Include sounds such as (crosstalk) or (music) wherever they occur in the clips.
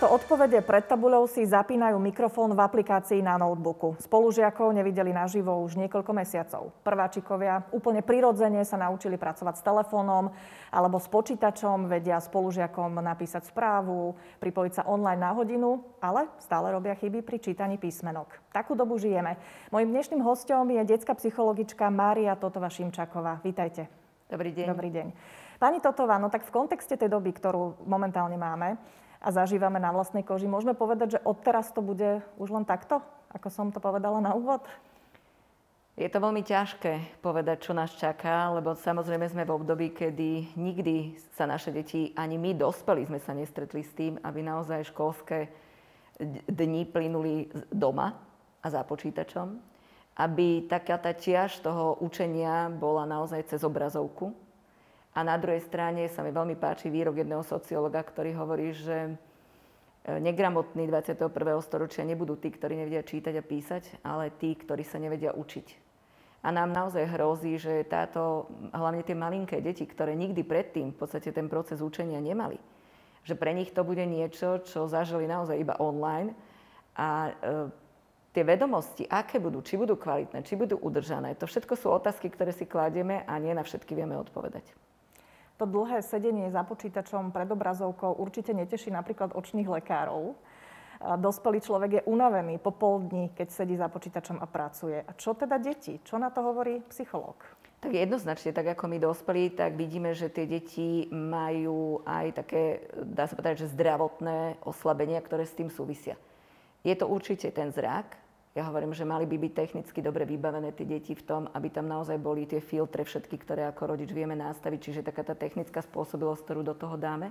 Namiesto odpovede pred tabuľou si zapínajú mikrofón v aplikácii na notebooku. Spolužiakov nevideli naživo už niekoľko mesiacov. Prváčikovia úplne prirodzene sa naučili pracovať s telefónom alebo s počítačom, vedia spolužiakom napísať správu, pripojiť sa online na hodinu, ale stále robia chyby pri čítaní písmenok. Takú dobu žijeme. Mojím dnešným hostom je detská psychologička Mária Totova Šimčaková. Vítajte. Dobrý deň. Dobrý deň. Pani Totová, no tak v kontexte tej doby, ktorú momentálne máme, a zažívame na vlastnej koži. Môžeme povedať, že odteraz to bude už len takto, ako som to povedala na úvod? Je to veľmi ťažké povedať, čo nás čaká, lebo samozrejme sme v období, kedy nikdy sa naše deti, ani my dospelí sme sa nestretli s tým, aby naozaj školské dni plynuli doma a za počítačom. Aby taká tá ťaž toho učenia bola naozaj cez obrazovku, a na druhej strane sa mi veľmi páči výrok jedného sociologa, ktorý hovorí, že e, negramotní 21. storočia nebudú tí, ktorí nevedia čítať a písať, ale tí, ktorí sa nevedia učiť. A nám naozaj hrozí, že táto, hlavne tie malinké deti, ktoré nikdy predtým v podstate ten proces učenia nemali, že pre nich to bude niečo, čo zažili naozaj iba online a e, tie vedomosti, aké budú, či budú kvalitné, či budú udržané, to všetko sú otázky, ktoré si kladieme a nie na všetky vieme odpovedať to dlhé sedenie za počítačom pred obrazovkou určite neteší napríklad očných lekárov. Dospelý človek je unavený po pol dní, keď sedí za počítačom a pracuje. A čo teda deti? Čo na to hovorí psychológ? Tak jednoznačne, tak ako my dospelí, tak vidíme, že tie deti majú aj také, dá sa povedať, že zdravotné oslabenia, ktoré s tým súvisia. Je to určite ten zrak, ja hovorím, že mali by byť technicky dobre vybavené tie deti v tom, aby tam naozaj boli tie filtre všetky, ktoré ako rodič vieme nastaviť, čiže taká tá technická spôsobilosť, ktorú do toho dáme.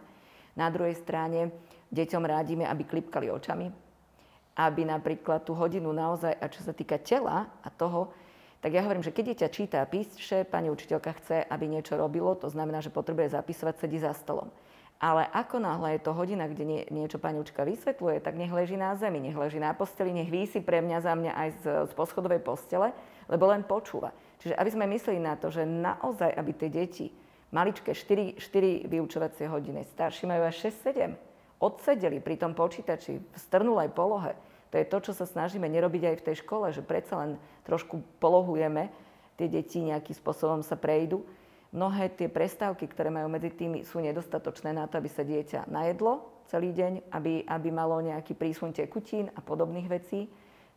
Na druhej strane deťom rádime, aby klipkali očami, aby napríklad tú hodinu naozaj, a čo sa týka tela a toho, tak ja hovorím, že keď dieťa číta a píše, pani učiteľka chce, aby niečo robilo, to znamená, že potrebuje zapisovať, sedí za stolom. Ale ako náhle je to hodina, kde nie, niečo pani učka vysvetľuje, tak nech leží na zemi, nech leží na posteli, nech výsi pre mňa za mňa aj z, z poschodovej postele, lebo len počúva. Čiže aby sme mysleli na to, že naozaj, aby tie deti, maličké 4, 4 vyučovacie hodiny, starší majú až 6-7, odsedeli pri tom počítači v strnulej polohe. To je to, čo sa snažíme nerobiť aj v tej škole, že predsa len trošku polohujeme, tie deti nejakým spôsobom sa prejdú Mnohé tie prestávky, ktoré majú medzi tými, sú nedostatočné na to, aby sa dieťa najedlo celý deň, aby, aby malo nejaký prísun tekutín a podobných vecí.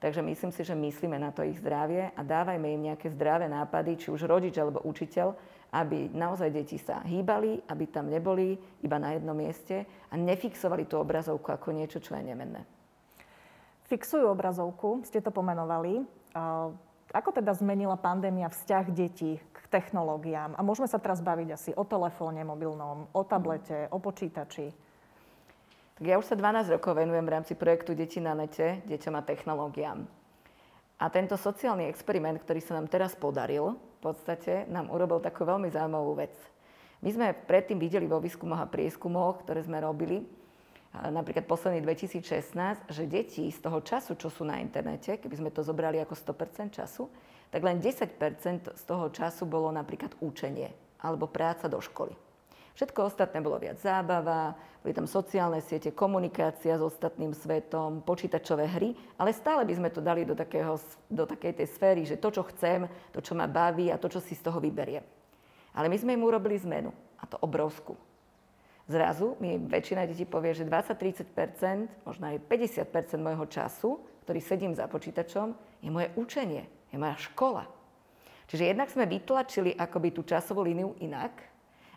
Takže myslím si, že myslíme na to ich zdravie a dávajme im nejaké zdravé nápady, či už rodič alebo učiteľ, aby naozaj deti sa hýbali, aby tam neboli iba na jednom mieste a nefixovali tú obrazovku ako niečo, čo je nemenné. Fixujú obrazovku, ste to pomenovali. Ako teda zmenila pandémia vzťah detí technológiám. A môžeme sa teraz baviť asi o telefóne mobilnom, o tablete, o počítači. Tak ja už sa 12 rokov venujem v rámci projektu Deti na nete, deťom a technológiám. A tento sociálny experiment, ktorý sa nám teraz podaril, v podstate nám urobil takú veľmi zaujímavú vec. My sme predtým videli vo výskumoch a prieskumoch, ktoré sme robili, napríklad posledný 2016, že deti z toho času, čo sú na internete, keby sme to zobrali ako 100% času, tak len 10% z toho času bolo napríklad učenie alebo práca do školy. Všetko ostatné bolo viac zábava, boli tam sociálne siete, komunikácia s ostatným svetom, počítačové hry, ale stále by sme to dali do, takého, do takej tej sféry, že to, čo chcem, to, čo ma baví a to, čo si z toho vyberiem. Ale my sme im urobili zmenu, a to obrovskú. Zrazu mi väčšina detí povie, že 20-30%, možno aj 50% môjho času, ktorý sedím za počítačom, je moje učenie je moja škola. Čiže jednak sme vytlačili akoby tú časovú líniu inak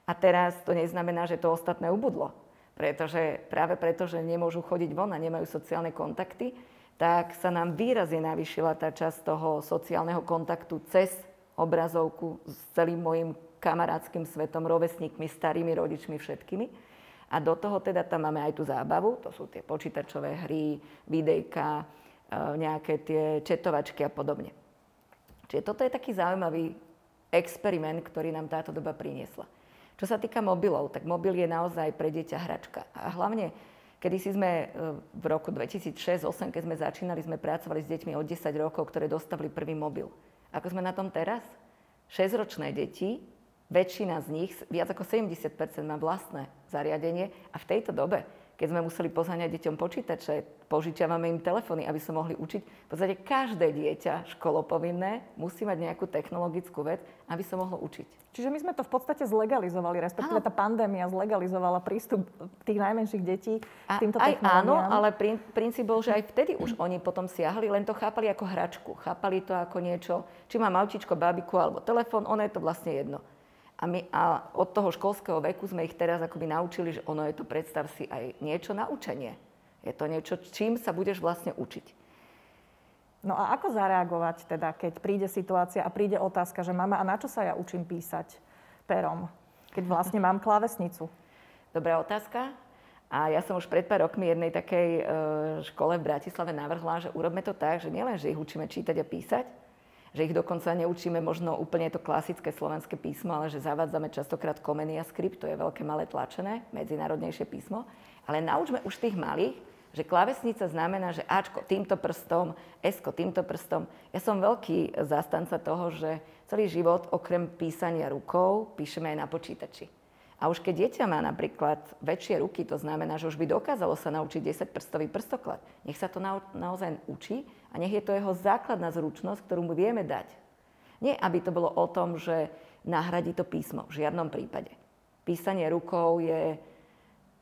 a teraz to neznamená, že to ostatné ubudlo. Pretože práve preto, že nemôžu chodiť von a nemajú sociálne kontakty, tak sa nám výrazne navýšila tá časť toho sociálneho kontaktu cez obrazovku s celým môjim kamarátským svetom, rovesníkmi, starými rodičmi, všetkými. A do toho teda tam máme aj tú zábavu, to sú tie počítačové hry, videjka, e, nejaké tie četovačky a podobne. Čiže toto je taký zaujímavý experiment, ktorý nám táto doba priniesla. Čo sa týka mobilov, tak mobil je naozaj pre dieťa hračka. A hlavne, kedy si sme e, v roku 2006-2008, keď sme začínali, sme pracovali s deťmi od 10 rokov, ktoré dostavili prvý mobil. Ako sme na tom teraz? 6-ročné deti, väčšina z nich, viac ako 70% má vlastné zariadenie a v tejto dobe, keď sme museli pozáňať deťom počítače, požičiavame im telefóny, aby sa mohli učiť. V podstate každé dieťa školopovinné musí mať nejakú technologickú vec, aby sa mohlo učiť. Čiže my sme to v podstate zlegalizovali, respektíve tá pandémia zlegalizovala prístup tých najmenších detí k týmto aj áno, ale princíp bol, že aj vtedy už oni potom siahli, len to chápali ako hračku. Chápali to ako niečo, či má malčičko, bábiku alebo telefón, ono je to vlastne jedno. A, my, a od toho školského veku sme ich teraz akoby naučili, že ono je to, predstav si, aj niečo na učenie. Je to niečo, čím sa budeš vlastne učiť. No a ako zareagovať teda, keď príde situácia a príde otázka, že mama, a na čo sa ja učím písať perom, keď vlastne mám klávesnicu? Dobrá otázka. A ja som už pred pár rokmi jednej takej e, škole v Bratislave navrhla, že urobme to tak, že nielen, že ich učíme čítať a písať, že ich dokonca neučíme možno úplne to klasické slovenské písmo, ale že zavádzame častokrát Comenia Script, to je veľké malé tlačené, medzinárodnejšie písmo. Ale naučme už tých malých, že klavesnica znamená, že Ačko týmto prstom, Esko týmto prstom. Ja som veľký zastanca toho, že celý život okrem písania rukou píšeme aj na počítači. A už keď dieťa má napríklad väčšie ruky, to znamená, že už by dokázalo sa naučiť 10-prstový prstoklad. Nech sa to na, naozaj učí a nech je to jeho základná zručnosť, ktorú mu vieme dať. Nie, aby to bolo o tom, že nahradí to písmo. V žiadnom prípade. Písanie rukou je...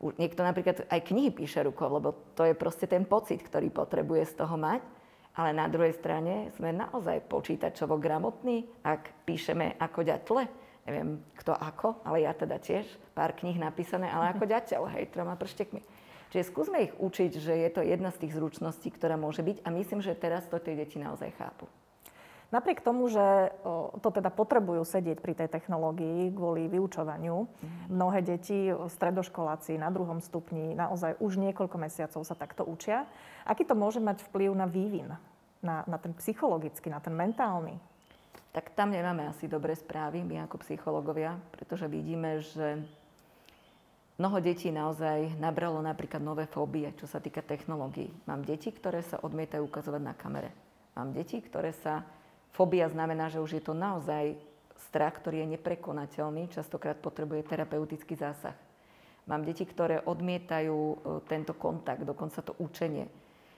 Niekto napríklad aj knihy píše rukou, lebo to je proste ten pocit, ktorý potrebuje z toho mať. Ale na druhej strane sme naozaj počítačovo gramotní, ak píšeme ako ďatle neviem kto ako, ale ja teda tiež, pár kníh napísané, ale ako (laughs) ďateľ, hej, troma prštekmi. Čiže skúsme ich učiť, že je to jedna z tých zručností, ktorá môže byť a myslím, že teraz to tie deti naozaj chápu. Napriek tomu, že to teda potrebujú sedieť pri tej technológii kvôli vyučovaniu, mm. mnohé deti, stredoškoláci na druhom stupni, naozaj už niekoľko mesiacov sa takto učia. Aký to môže mať vplyv na vývin, na, na ten psychologický, na ten mentálny? tak tam nemáme asi dobré správy, my ako psychológovia, pretože vidíme, že mnoho detí naozaj nabralo napríklad nové fóbie, čo sa týka technológií. Mám deti, ktoré sa odmietajú ukazovať na kamere. Mám deti, ktoré sa... Fóbia znamená, že už je to naozaj strach, ktorý je neprekonateľný, častokrát potrebuje terapeutický zásah. Mám deti, ktoré odmietajú e, tento kontakt, dokonca to učenie.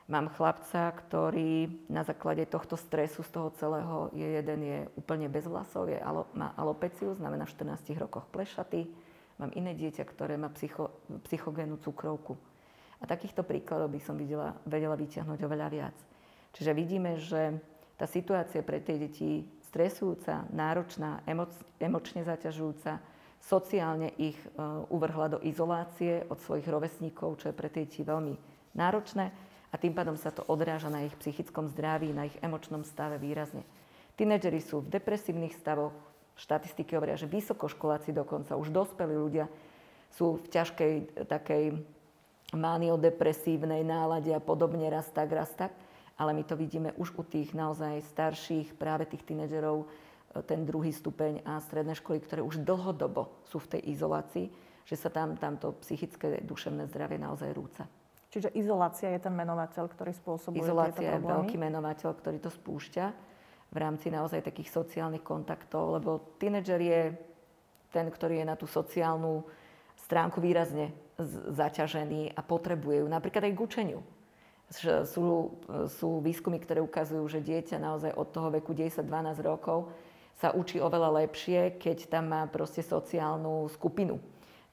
Mám chlapca, ktorý na základe tohto stresu z toho celého je jeden je úplne bez vlasov, je alo, má alopeciu, znamená v 14 rokoch plešatý. Mám iné dieťa, ktoré má psycho, psychogénnu cukrovku. A takýchto príkladov by som videla, vedela vyťahnuť oveľa viac. Čiže vidíme, že tá situácia pre tie deti stresujúca, náročná, emoc, emočne zaťažujúca, sociálne ich uh, uvrhla do izolácie od svojich rovesníkov, čo je pre tie deti veľmi náročné a tým pádom sa to odráža na ich psychickom zdraví, na ich emočnom stave výrazne. Tínedžeri sú v depresívnych stavoch, štatistiky hovoria, že vysokoškoláci dokonca, už dospelí ľudia sú v ťažkej takej maniodepresívnej nálade a podobne, raz tak, raz tak. Ale my to vidíme už u tých naozaj starších, práve tých tínedžerov, ten druhý stupeň a stredné školy, ktoré už dlhodobo sú v tej izolácii, že sa tam tamto psychické, duševné zdravie naozaj rúca. Čiže izolácia je ten menovateľ, ktorý spôsobuje Izolácia tieto problémy? je veľký menovateľ, ktorý to spúšťa v rámci naozaj takých sociálnych kontaktov, lebo tínedžer je ten, ktorý je na tú sociálnu stránku výrazne zaťažený a potrebuje ju. Napríklad aj k učeniu. Sú, sú výskumy, ktoré ukazujú, že dieťa naozaj od toho veku 10-12 rokov sa učí oveľa lepšie, keď tam má proste sociálnu skupinu.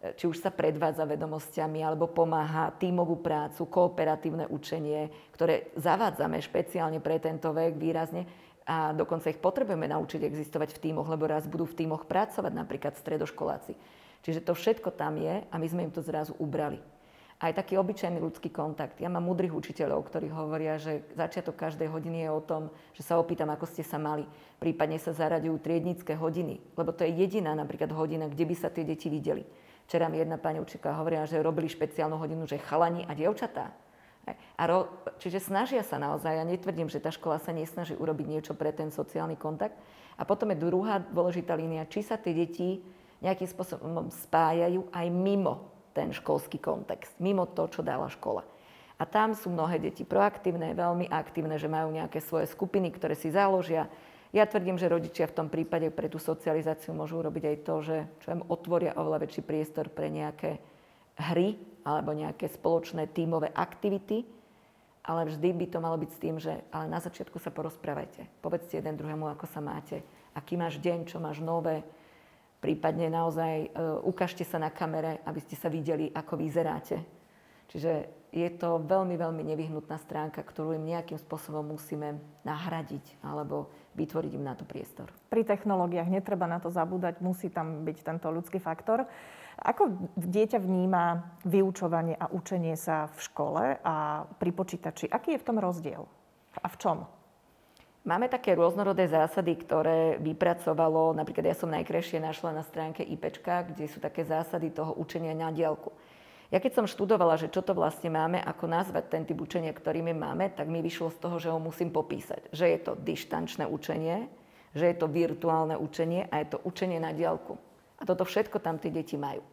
Či už sa predvádza vedomosťami, alebo pomáha tímovú prácu, kooperatívne učenie, ktoré zavádzame špeciálne pre tento vek výrazne a dokonca ich potrebujeme naučiť existovať v tímoch, lebo raz budú v tímoch pracovať napríklad stredoškoláci. Čiže to všetko tam je a my sme im to zrazu ubrali. Aj taký obyčajný ľudský kontakt. Ja mám múdrych učiteľov, ktorí hovoria, že začiatok každej hodiny je o tom, že sa opýtam, ako ste sa mali. Prípadne sa zaraďujú triednické hodiny, lebo to je jediná napríklad hodina, kde by sa tie deti videli. Včera mi jedna pani učiteľka hovorila, že robili špeciálnu hodinu, že chalani a dievčatá. A ro, čiže snažia sa naozaj, ja netvrdím, že tá škola sa nesnaží urobiť niečo pre ten sociálny kontakt. A potom je druhá dôležitá línia, či sa tie deti nejakým spôsobom spájajú aj mimo ten školský kontext, mimo to, čo dala škola. A tam sú mnohé deti proaktívne, veľmi aktívne, že majú nejaké svoje skupiny, ktoré si založia, ja tvrdím, že rodičia v tom prípade pre tú socializáciu môžu urobiť aj to, že čo im otvoria oveľa väčší priestor pre nejaké hry alebo nejaké spoločné tímové aktivity, ale vždy by to malo byť s tým, že ale na začiatku sa porozprávajte. Povedzte jeden druhému, ako sa máte, aký máš deň, čo máš nové, prípadne naozaj e, ukážte sa na kamere, aby ste sa videli, ako vyzeráte. Čiže je to veľmi, veľmi nevyhnutná stránka, ktorú im nejakým spôsobom musíme nahradiť alebo vytvoriť im na to priestor. Pri technológiách netreba na to zabúdať, musí tam byť tento ľudský faktor. Ako dieťa vníma vyučovanie a učenie sa v škole a pri počítači? Aký je v tom rozdiel? A v čom? Máme také rôznorodé zásady, ktoré vypracovalo, napríklad ja som najkrajšie našla na stránke IPčka, kde sú také zásady toho učenia na diálku. Ja keď som študovala, že čo to vlastne máme, ako nazvať ten typ učenia, ktorý my máme, tak mi vyšlo z toho, že ho musím popísať. Že je to dištančné učenie, že je to virtuálne učenie a je to učenie na diálku. A toto všetko tam tie deti majú.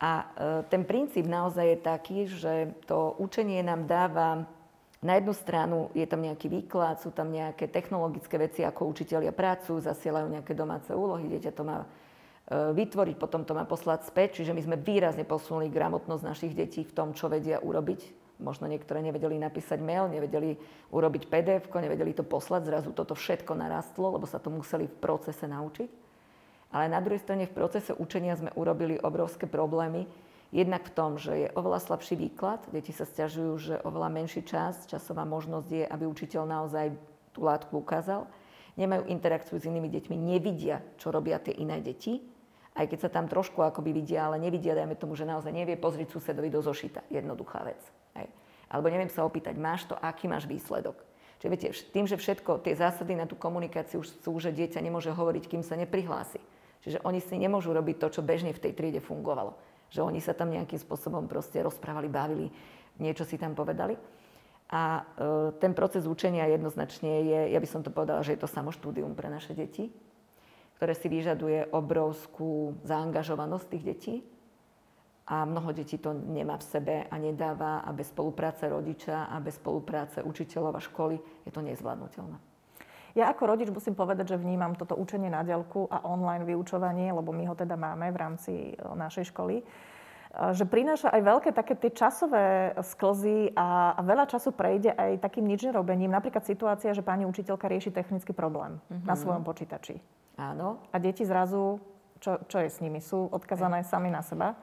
A e, ten princíp naozaj je taký, že to učenie nám dáva na jednu stranu je tam nejaký výklad, sú tam nejaké technologické veci, ako učiteľia pracujú, zasielajú nejaké domáce úlohy, dieťa to má e, vytvoriť, potom to má poslať späť. Čiže my sme výrazne posunuli gramotnosť našich detí v tom, čo vedia urobiť. Možno niektoré nevedeli napísať mail, nevedeli urobiť pdf nevedeli to poslať, zrazu toto všetko narastlo, lebo sa to museli v procese naučiť. Ale na druhej strane v procese učenia sme urobili obrovské problémy, Jednak v tom, že je oveľa slabší výklad, deti sa stiažujú, že oveľa menší čas, časová možnosť je, aby učiteľ naozaj tú látku ukázal. Nemajú interakciu s inými deťmi, nevidia, čo robia tie iné deti, aj keď sa tam trošku akoby vidia, ale nevidia, dajme tomu, že naozaj nevie pozrieť susedovi do zošita. Jednoduchá vec. Hej. Alebo neviem sa opýtať, máš to, aký máš výsledok. Čiže viete, tým, že všetko, tie zásady na tú komunikáciu sú, že dieťa nemôže hovoriť, kým sa neprihlási. Čiže oni si nemôžu robiť to, čo bežne v tej triede fungovalo že oni sa tam nejakým spôsobom proste rozprávali, bavili, niečo si tam povedali. A e, ten proces učenia jednoznačne je, ja by som to povedala, že je to samoštúdium pre naše deti, ktoré si vyžaduje obrovskú zaangažovanosť tých detí. A mnoho detí to nemá v sebe a nedáva a bez spolupráce rodiča a bez spolupráce učiteľov a školy je to nezvládnutelné. Ja ako rodič musím povedať, že vnímam toto učenie na diaľku a online vyučovanie, lebo my ho teda máme v rámci e, našej školy, e, že prináša aj veľké také tie časové sklzy a, a veľa času prejde aj takým nič nerobením. Napríklad situácia, že pani učiteľka rieši technický problém mm-hmm. na svojom počítači. Áno. A deti zrazu, čo, čo je s nimi? Sú odkazané aj. sami na seba?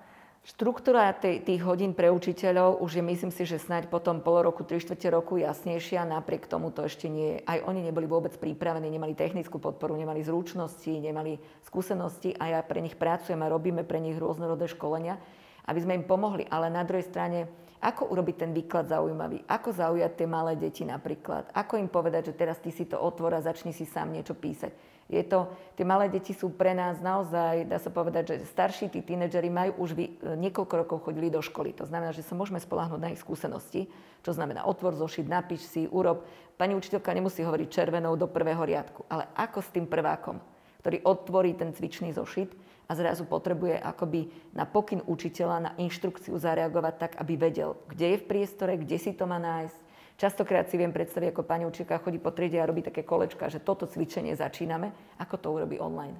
Štruktúra tých hodín pre učiteľov už je, myslím si, že snáď potom pol roku, tri štvrte roku jasnejšia. Napriek tomu to ešte nie Aj oni neboli vôbec pripravení, nemali technickú podporu, nemali zručnosti, nemali skúsenosti a ja pre nich pracujem a robíme pre nich rôznorodé školenia, aby sme im pomohli. Ale na druhej strane, ako urobiť ten výklad zaujímavý? Ako zaujať tie malé deti napríklad? Ako im povedať, že teraz ty si to otvor a začni si sám niečo písať? Je to, tie malé deti sú pre nás naozaj, dá sa povedať, že starší tí tínedžeri majú už vy, e, niekoľko rokov chodili do školy. To znamená, že sa môžeme spolahnuť na ich skúsenosti, čo znamená otvor zošit, napíš si, urob. Pani učiteľka nemusí hovoriť červenou do prvého riadku, ale ako s tým prvákom, ktorý otvorí ten cvičný zošit a zrazu potrebuje akoby na pokyn učiteľa, na inštrukciu zareagovať tak, aby vedel, kde je v priestore, kde si to má nájsť, Častokrát si viem predstaviť, ako pani učiteľka chodí po triede a robí také kolečka, že toto cvičenie začíname, ako to urobí online.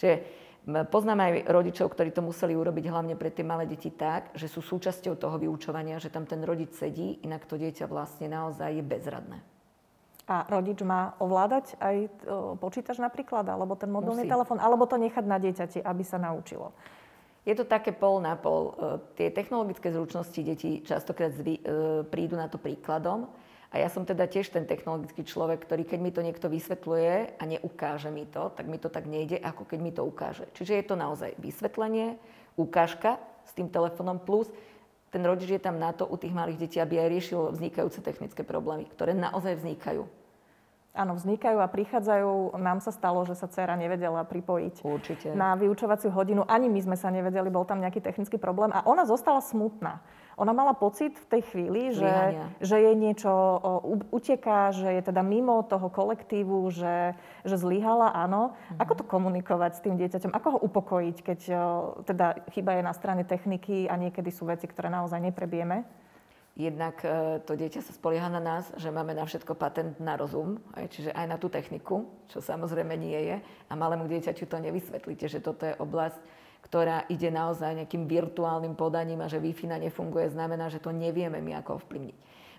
Čiže poznám aj rodičov, ktorí to museli urobiť hlavne pre tie malé deti tak, že sú súčasťou toho vyučovania, že tam ten rodič sedí, inak to dieťa vlastne naozaj je bezradné. A rodič má ovládať aj počítač napríklad, alebo ten mobilný telefón, alebo to nechať na dieťati, aby sa naučilo? Je to také pol na pol. E, tie technologické zručnosti detí častokrát zvy, e, prídu na to príkladom. A ja som teda tiež ten technologický človek, ktorý keď mi to niekto vysvetľuje a neukáže mi to, tak mi to tak nejde, ako keď mi to ukáže. Čiže je to naozaj vysvetlenie, ukážka s tým telefónom plus ten rodič je tam na to u tých malých detí, aby aj riešil vznikajúce technické problémy, ktoré naozaj vznikajú. Áno, vznikajú a prichádzajú. Nám sa stalo, že sa dcera nevedela pripojiť Určite. na vyučovaciu hodinu. Ani my sme sa nevedeli, bol tam nejaký technický problém. A ona zostala smutná. Ona mala pocit v tej chvíli, že, že jej niečo uteká, že je teda mimo toho kolektívu, že, že zlyhala, áno. Mhm. Ako to komunikovať s tým dieťaťom? Ako ho upokojiť, keď teda chyba je na strane techniky a niekedy sú veci, ktoré naozaj neprebieme? Jednak e, to dieťa sa spolieha na nás, že máme na všetko patent na rozum, aj, čiže aj na tú techniku, čo samozrejme nie je. A malému dieťaťu to nevysvetlíte, že toto je oblasť, ktorá ide naozaj nejakým virtuálnym podaním a že Wi-Fi nefunguje, znamená, že to nevieme my ako ovplyvniť.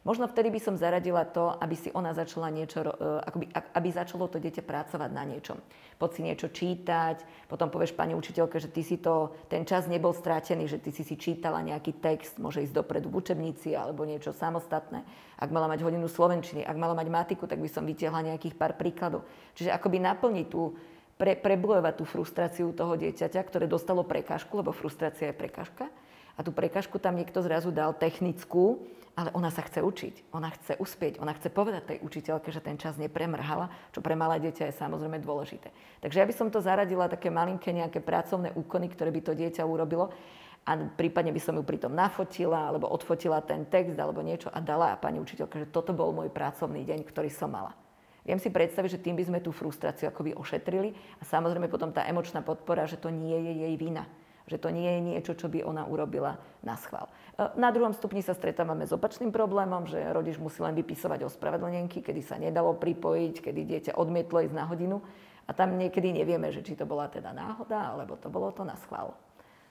Možno vtedy by som zaradila to, aby si ona začala niečo, e, akoby, aby začalo to dieťa pracovať na niečom. Poď si niečo čítať, potom povieš pani učiteľke, že ty si to, ten čas nebol strátený, že ty si si čítala nejaký text, môže ísť dopredu v učebnici alebo niečo samostatné. Ak mala mať hodinu slovenčiny, ak mala mať matiku, tak by som vytiahla nejakých pár príkladov. Čiže akoby naplniť tú, pre, prebojovať tú frustráciu toho dieťaťa, ktoré dostalo prekážku, lebo frustrácia je prekážka. A tú prekážku tam niekto zrazu dal technickú, ale ona sa chce učiť, ona chce uspieť, ona chce povedať tej učiteľke, že ten čas nepremrhala, čo pre malé dieťa je samozrejme dôležité. Takže ja by som to zaradila také malinké nejaké pracovné úkony, ktoré by to dieťa urobilo a prípadne by som ju pritom nafotila alebo odfotila ten text alebo niečo a dala a pani učiteľka, že toto bol môj pracovný deň, ktorý som mala. Viem si predstaviť, že tým by sme tú frustráciu akoby ošetrili a samozrejme potom tá emočná podpora, že to nie je jej vina že to nie je niečo, čo by ona urobila na schvál. E, na druhom stupni sa stretávame s opačným problémom, že rodič musí len vypisovať ospravedlnenky, kedy sa nedalo pripojiť, kedy dieťa odmietlo ísť na hodinu. A tam niekedy nevieme, že či to bola teda náhoda, alebo to bolo to na schvál.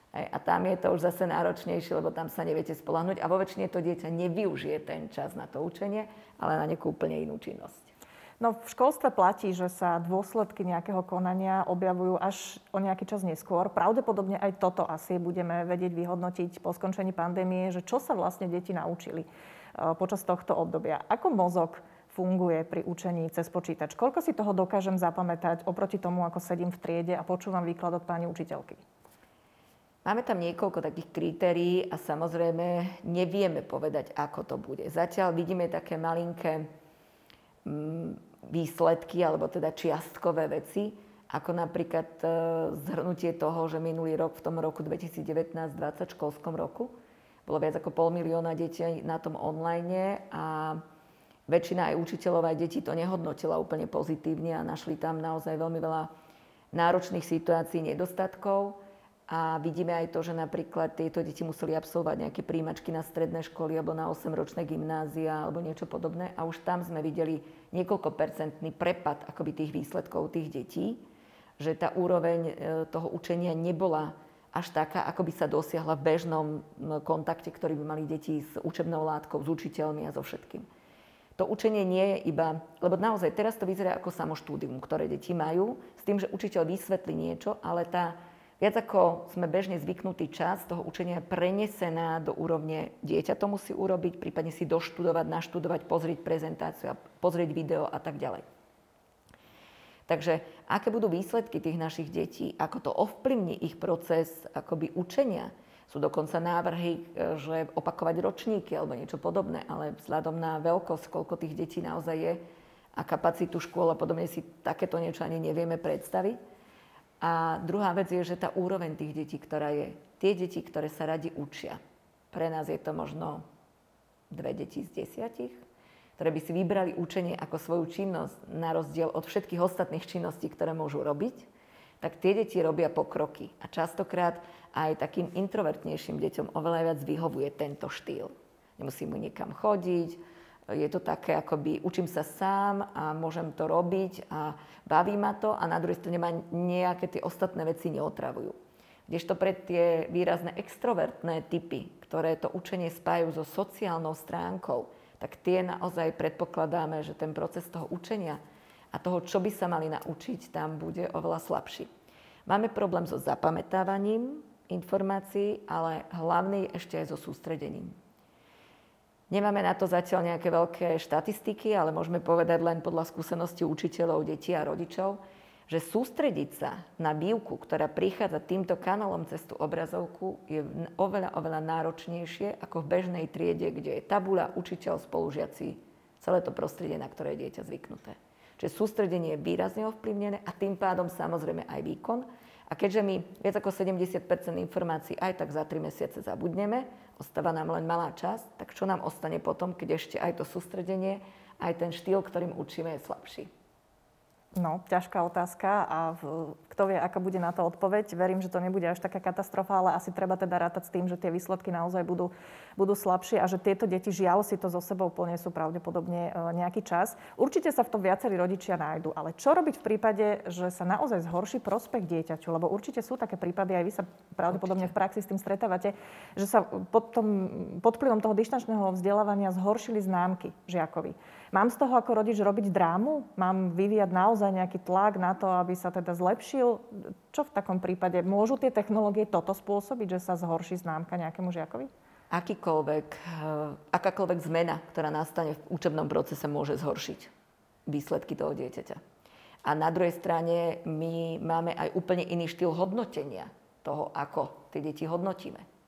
A tam je to už zase náročnejšie, lebo tam sa neviete spolahnuť a vo väčšine to dieťa nevyužije ten čas na to učenie, ale na nejakú úplne inú činnosť. No v školstve platí, že sa dôsledky nejakého konania objavujú až o nejaký čas neskôr. Pravdepodobne aj toto asi budeme vedieť vyhodnotiť po skončení pandémie, že čo sa vlastne deti naučili e, počas tohto obdobia. Ako mozog funguje pri učení cez počítač? Koľko si toho dokážem zapamätať oproti tomu, ako sedím v triede a počúvam výklad od pani učiteľky? Máme tam niekoľko takých kritérií a samozrejme nevieme povedať, ako to bude. Zatiaľ vidíme také malinké mm, výsledky, alebo teda čiastkové veci, ako napríklad e, zhrnutie toho, že minulý rok, v tom roku 2019-2020 školskom roku, bolo viac ako pol milióna detí na tom online a väčšina aj učiteľov, aj detí to nehodnotila úplne pozitívne a našli tam naozaj veľmi veľa náročných situácií, nedostatkov. A vidíme aj to, že napríklad tieto deti museli absolvovať nejaké príjimačky na stredné školy alebo na 8-ročné gymnázia alebo niečo podobné. A už tam sme videli niekoľkopercentný prepad akoby tých výsledkov tých detí, že tá úroveň e, toho učenia nebola až taká, ako by sa dosiahla v bežnom kontakte, ktorý by mali deti s učebnou látkou, s učiteľmi a so všetkým. To učenie nie je iba, lebo naozaj teraz to vyzerá ako samoštúdium, ktoré deti majú, s tým, že učiteľ vysvetlí niečo, ale tá Viac ako sme bežne zvyknutý čas toho učenia je prenesená do úrovne dieťa. To musí urobiť, prípadne si doštudovať, naštudovať, pozrieť prezentáciu, pozrieť video a tak ďalej. Takže aké budú výsledky tých našich detí, ako to ovplyvní ich proces akoby učenia, sú dokonca návrhy, e, že opakovať ročníky alebo niečo podobné, ale vzhľadom na veľkosť, koľko tých detí naozaj je a kapacitu škôl a podobne si takéto niečo ani nevieme predstaviť a druhá vec je, že tá úroveň tých detí, ktorá je, tie deti, ktoré sa radi učia, pre nás je to možno dve deti z desiatich, ktoré by si vybrali učenie ako svoju činnosť na rozdiel od všetkých ostatných činností, ktoré môžu robiť, tak tie deti robia pokroky. A častokrát aj takým introvertnejším deťom oveľa viac vyhovuje tento štýl. Nemusí mu niekam chodiť, je to také, akoby učím sa sám a môžem to robiť a baví ma to a na druhej strane ma nejaké tie ostatné veci neotravujú. Kdežto pre tie výrazné extrovertné typy, ktoré to učenie spájajú so sociálnou stránkou, tak tie naozaj predpokladáme, že ten proces toho učenia a toho, čo by sa mali naučiť, tam bude oveľa slabší. Máme problém so zapamätávaním informácií, ale hlavný ešte aj so sústredením. Nemáme na to zatiaľ nejaké veľké štatistiky, ale môžeme povedať len podľa skúsenosti učiteľov, detí a rodičov, že sústrediť sa na výuku, ktorá prichádza týmto kanálom cez tú obrazovku, je oveľa, oveľa náročnejšie ako v bežnej triede, kde je tabula, učiteľ, spolužiaci, celé to prostredie, na ktoré je dieťa zvyknuté. Čiže sústredenie je výrazne ovplyvnené a tým pádom samozrejme aj výkon. A keďže my viac ako 70% informácií aj tak za 3 mesiace zabudneme, ostáva nám len malá časť, tak čo nám ostane potom, keď ešte aj to sústredenie, aj ten štýl, ktorým učíme, je slabší? No, ťažká otázka a v, kto vie, aká bude na to odpoveď. Verím, že to nebude až taká katastrofa, ale asi treba teda rátať s tým, že tie výsledky naozaj budú, budú slabšie a že tieto deti žiaľ si to so sebou ponesú pravdepodobne e, nejaký čas. Určite sa v tom viacerí rodičia nájdu, ale čo robiť v prípade, že sa naozaj zhorší prospech dieťaťu? Lebo určite sú také prípady, aj vy sa pravdepodobne určite. v praxi s tým stretávate, že sa pod, tom, pod vplyvom toho dištančného vzdelávania zhoršili známky žiakovi. Mám z toho ako rodič robiť drámu? Mám vyvíjať naozaj nejaký tlak na to, aby sa teda zlepšil? Čo v takom prípade? Môžu tie technológie toto spôsobiť, že sa zhorší známka nejakému žiakovi? Akýkoľvek, eh, akákoľvek zmena, ktorá nastane v učebnom procese, môže zhoršiť výsledky toho dieťaťa. A na druhej strane my máme aj úplne iný štýl hodnotenia toho, ako tie deti hodnotíme.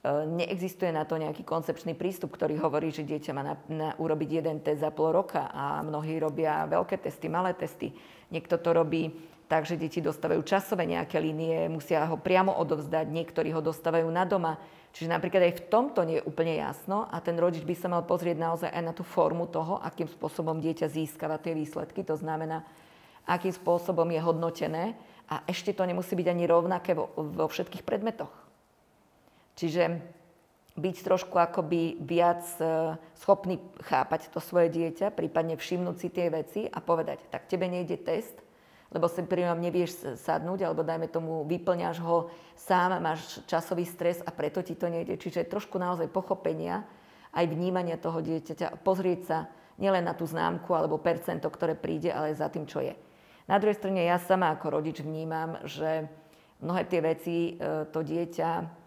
E, neexistuje na to nejaký koncepčný prístup, ktorý hovorí, že dieťa má na, na, urobiť jeden test za pol roka a mnohí robia veľké testy, malé testy. Niekto to robí tak, že deti dostávajú časové nejaké línie, musia ho priamo odovzdať, niektorí ho dostávajú na doma. Čiže napríklad aj v tomto nie je úplne jasno a ten rodič by sa mal pozrieť naozaj aj na tú formu toho, akým spôsobom dieťa získava tie výsledky. To znamená, akým spôsobom je hodnotené a ešte to nemusí byť ani rovnaké vo, vo všetkých predmetoch. Čiže byť trošku akoby viac e, schopný chápať to svoje dieťa, prípadne všimnúť si tie veci a povedať, tak tebe nejde test, lebo si pri ňom nevieš sadnúť, alebo dajme tomu, vyplňaš ho sám, máš časový stres a preto ti to nejde. Čiže trošku naozaj pochopenia, aj vnímania toho dieťaťa, pozrieť sa nielen na tú známku alebo percento, ktoré príde, ale za tým, čo je. Na druhej strane ja sama ako rodič vnímam, že mnohé tie veci e, to dieťa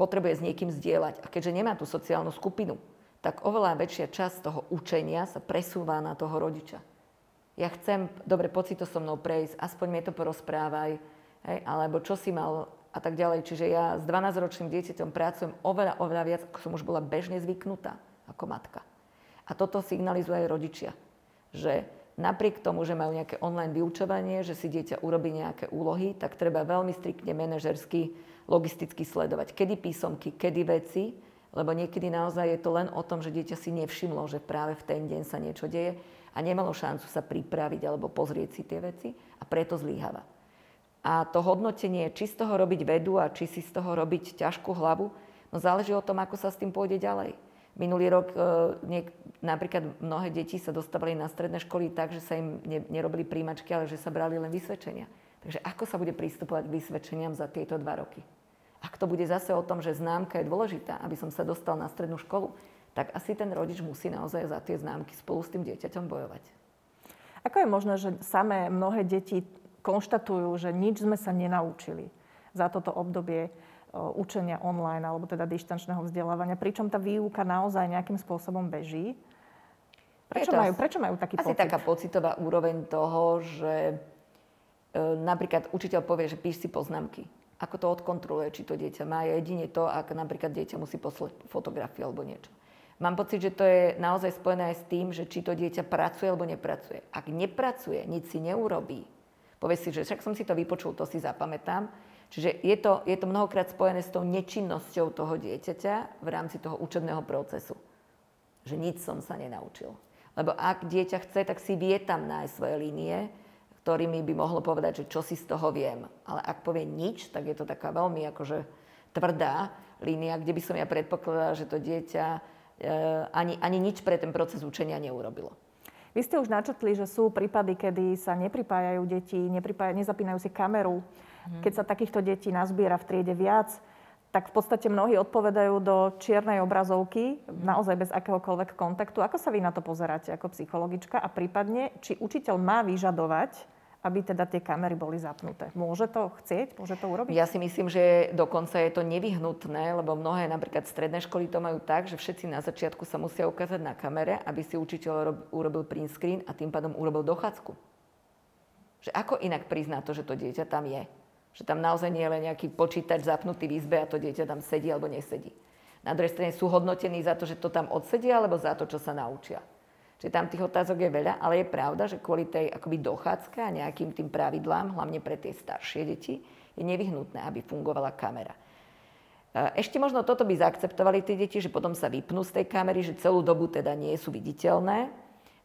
potrebuje s niekým zdieľať. A keďže nemá tú sociálnu skupinu, tak oveľa väčšia časť toho učenia sa presúva na toho rodiča. Ja chcem, dobre, poď to so mnou prejsť, aspoň mi to porozprávaj, hej, alebo čo si mal a tak ďalej. Čiže ja s 12-ročným dieťaťom pracujem oveľa, oveľa viac, ako som už bola bežne zvyknutá ako matka. A toto signalizuje aj rodičia, že napriek tomu, že majú nejaké online vyučovanie, že si dieťa urobí nejaké úlohy, tak treba veľmi striktne manažersky logisticky sledovať, kedy písomky, kedy veci, lebo niekedy naozaj je to len o tom, že dieťa si nevšimlo, že práve v ten deň sa niečo deje a nemalo šancu sa pripraviť alebo pozrieť si tie veci a preto zlíhava. A to hodnotenie, či z toho robiť vedu a či si z toho robiť ťažkú hlavu, no záleží o tom, ako sa s tým pôjde ďalej. Minulý rok e, niek, napríklad mnohé deti sa dostávali na stredné školy tak, že sa im ne, nerobili príjmačky, ale že sa brali len vysvedčenia. Takže ako sa bude pristupovať k vysvedčeniam za tieto dva roky? Ak to bude zase o tom, že známka je dôležitá, aby som sa dostal na strednú školu, tak asi ten rodič musí naozaj za tie známky spolu s tým dieťaťom bojovať. Ako je možné, že samé mnohé deti konštatujú, že nič sme sa nenaučili za toto obdobie učenia online alebo teda dištančného vzdelávania, pričom tá výuka naozaj nejakým spôsobom beží. Prečo, majú, prečo majú taký asi pocit? Asi taká pocitová úroveň toho, že e, napríklad učiteľ povie, že píš si poznámky ako to odkontroluje, či to dieťa má. Jedine to, ak napríklad dieťa musí poslať fotografiu alebo niečo. Mám pocit, že to je naozaj spojené aj s tým, že či to dieťa pracuje alebo nepracuje. Ak nepracuje, nič si neurobí, povie si, že však som si to vypočul, to si zapamätám. Čiže je to, je to mnohokrát spojené s tou nečinnosťou toho dieťaťa v rámci toho učebného procesu. Že nič som sa nenaučil. Lebo ak dieťa chce, tak si vie tam nájsť svoje línie, ktorými by mohlo povedať, že čo si z toho viem. Ale ak povie nič, tak je to taká veľmi akože tvrdá línia, kde by som ja predpokladala, že to dieťa e, ani, ani nič pre ten proces učenia neurobilo. Vy ste už načetli, že sú prípady, kedy sa nepripájajú deti, nepripájajú, nezapínajú si kameru. Hmm. Keď sa takýchto detí nazbiera v triede viac, tak v podstate mnohí odpovedajú do čiernej obrazovky, naozaj bez akéhokoľvek kontaktu. Ako sa vy na to pozeráte ako psychologička a prípadne, či učiteľ má vyžadovať, aby teda tie kamery boli zapnuté. Môže to chcieť? Môže to urobiť? Ja si myslím, že dokonca je to nevyhnutné, lebo mnohé napríklad stredné školy to majú tak, že všetci na začiatku sa musia ukázať na kamere, aby si učiteľ urobil print screen a tým pádom urobil dochádzku. Že ako inak prizná to, že to dieťa tam je? Že tam naozaj nie je len nejaký počítač zapnutý v izbe a to dieťa tam sedí alebo nesedí. Na druhej strane sú hodnotení za to, že to tam odsedia alebo za to, čo sa naučia. Čiže tam tých otázok je veľa, ale je pravda, že kvôli tej akoby dochádzke a nejakým tým pravidlám, hlavne pre tie staršie deti, je nevyhnutné, aby fungovala kamera. E, ešte možno toto by zaakceptovali tie deti, že potom sa vypnú z tej kamery, že celú dobu teda nie sú viditeľné,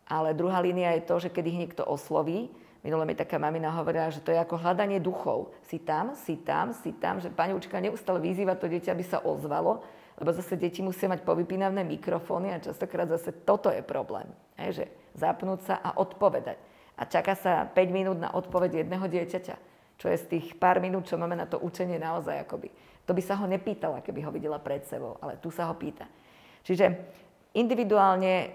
ale druhá línia je to, že keď ich niekto osloví, Minule mi taká mamina hovorila, že to je ako hľadanie duchov. Si tam, si tam, si tam, že pani učiteľka neustále vyzýva to dieťa, aby sa ozvalo, lebo zase deti musia mať povypínavné mikrofóny a častokrát zase toto je problém. Hej, že zapnúť sa a odpovedať. A čaká sa 5 minút na odpoveď jedného dieťaťa, čo je z tých pár minút, čo máme na to učenie naozaj akoby. To by sa ho nepýtala, keby ho videla pred sebou, ale tu sa ho pýta. Čiže individuálne e,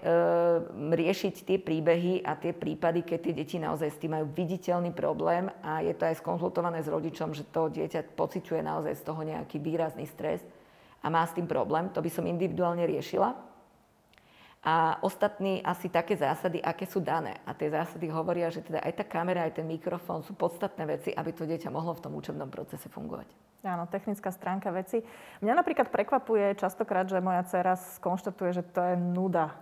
riešiť tie príbehy a tie prípady, keď tie deti naozaj s tým majú viditeľný problém a je to aj skonzultované s rodičom, že to dieťa pociťuje naozaj z toho nejaký výrazný stres a má s tým problém, to by som individuálne riešila. A ostatní asi také zásady, aké sú dané. A tie zásady hovoria, že teda aj tá kamera, aj ten mikrofón sú podstatné veci, aby to dieťa mohlo v tom učebnom procese fungovať. Áno, technická stránka veci. Mňa napríklad prekvapuje častokrát, že moja dcera skonštatuje, že to je nuda.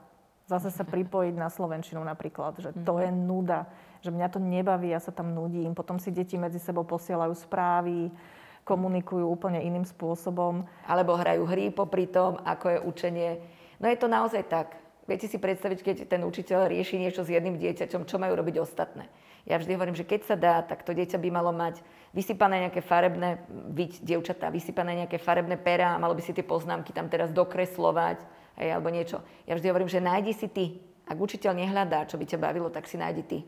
Zase sa pripojiť na Slovenčinu napríklad, že to je mhm. nuda. Že mňa to nebaví, ja sa tam nudím. Potom si deti medzi sebou posielajú správy, komunikujú úplne iným spôsobom. Alebo hrajú hry popri tom, ako je učenie. No je to naozaj tak. Viete si predstaviť, keď ten učiteľ rieši niečo s jedným dieťaťom, čo majú robiť ostatné. Ja vždy hovorím, že keď sa dá, tak to dieťa by malo mať vysypané nejaké farebné, byť dievčatá, vysypané nejaké farebné pera malo by si tie poznámky tam teraz dokreslovať hej, alebo niečo. Ja vždy hovorím, že nájdi si ty. Ak učiteľ nehľadá, čo by ťa bavilo, tak si nájdi ty.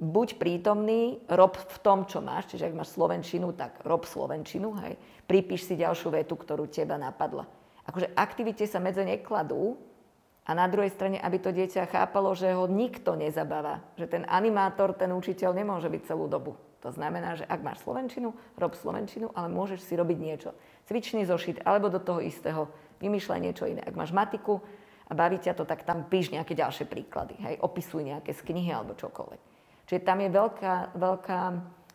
Buď prítomný, rob v tom, čo máš, čiže ak máš slovenčinu, tak rob slovenčinu, hej. Pripíš si ďalšiu vetu, ktorú teba napadla. Akože aktivite sa medze nekladú, a na druhej strane, aby to dieťa chápalo, že ho nikto nezabáva. Že ten animátor, ten učiteľ nemôže byť celú dobu. To znamená, že ak máš slovenčinu, rob slovenčinu, ale môžeš si robiť niečo. Cvičný zošit, alebo do toho istého vymýšľaj niečo iné. Ak máš matiku a baví ťa to, tak tam píš nejaké ďalšie príklady. Hej, opisuj nejaké z knihy alebo čokoľvek. Čiže tam je veľká, veľká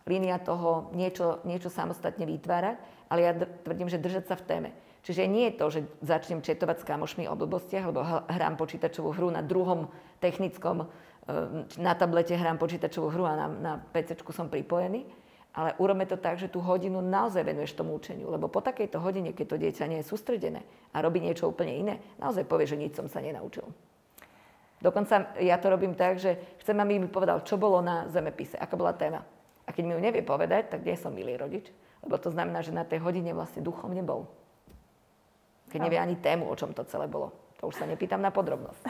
línia toho niečo, niečo samostatne vytvárať, ale ja tvrdím, že držať sa v téme. Čiže nie je to, že začnem četovať s kamošmi o blbostiach, alebo hrám počítačovú hru na druhom technickom Ehm, na tablete hrám počítačovú hru a na, na PC som pripojený, ale urobme to tak, že tú hodinu naozaj venuješ tomu učeniu, lebo po takejto hodine, keď to dieťa nie je sústredené a robí niečo úplne iné, naozaj povie, že nič som sa nenaučil. Dokonca ja to robím tak, že chcem, aby mi povedal, čo bolo na zemepise, aká bola téma. A keď mi ju nevie povedať, tak nie som milý rodič, lebo to znamená, že na tej hodine vlastne duchom nebol. Keď nevie ani tému, o čom to celé bolo. To už sa nepýtam na podrobnosti.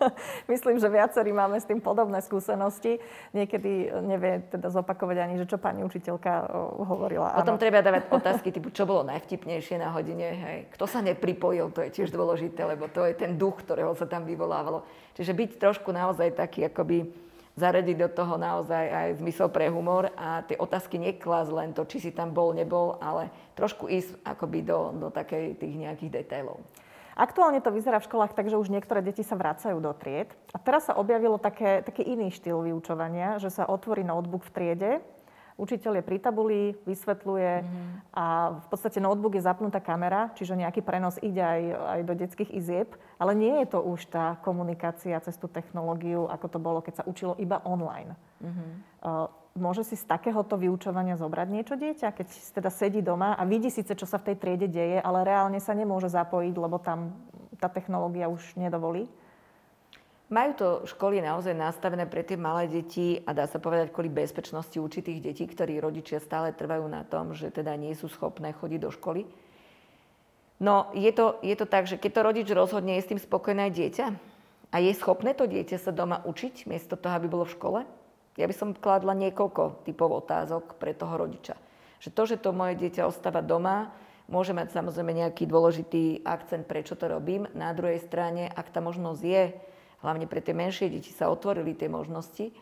(laughs) Myslím, že viacerí máme s tým podobné skúsenosti. Niekedy nevie teda zopakovať ani, že čo pani učiteľka hovorila. Potom áno. treba dávať (laughs) otázky typu, čo bolo najvtipnejšie na hodine. Hej. Kto sa nepripojil, to je tiež dôležité, lebo to je ten duch, ktorého sa tam vyvolávalo. Čiže byť trošku naozaj taký, akoby zaradiť do toho naozaj aj zmysel pre humor a tie otázky neklas len to, či si tam bol, nebol, ale trošku ísť akoby do, do takej tých nejakých detailov. Aktuálne to vyzerá v školách tak, že už niektoré deti sa vracajú do tried. A teraz sa objavilo také, taký iný štýl vyučovania, že sa otvorí notebook v triede, učiteľ je pri tabuli, vysvetľuje mm-hmm. a v podstate notebook je zapnutá kamera, čiže nejaký prenos ide aj, aj do detských izieb, ale nie je to už tá komunikácia cez tú technológiu, ako to bolo, keď sa učilo iba online. Mm-hmm. Uh, môže si z takéhoto vyučovania zobrať niečo dieťa, keď teda sedí doma a vidí síce, čo sa v tej triede deje, ale reálne sa nemôže zapojiť, lebo tam tá technológia už nedovolí? Majú to školy naozaj nastavené pre tie malé deti a dá sa povedať kvôli bezpečnosti určitých detí, ktorí rodičia stále trvajú na tom, že teda nie sú schopné chodiť do školy. No je to, je to tak, že keď to rodič rozhodne, je s tým spokojné dieťa a je schopné to dieťa sa doma učiť, miesto toho, aby bolo v škole, ja by som kladla niekoľko typov otázok pre toho rodiča. Že to, že to moje dieťa ostáva doma, môže mať samozrejme nejaký dôležitý akcent, prečo to robím. Na druhej strane, ak tá možnosť je, hlavne pre tie menšie deti sa otvorili tie možnosti,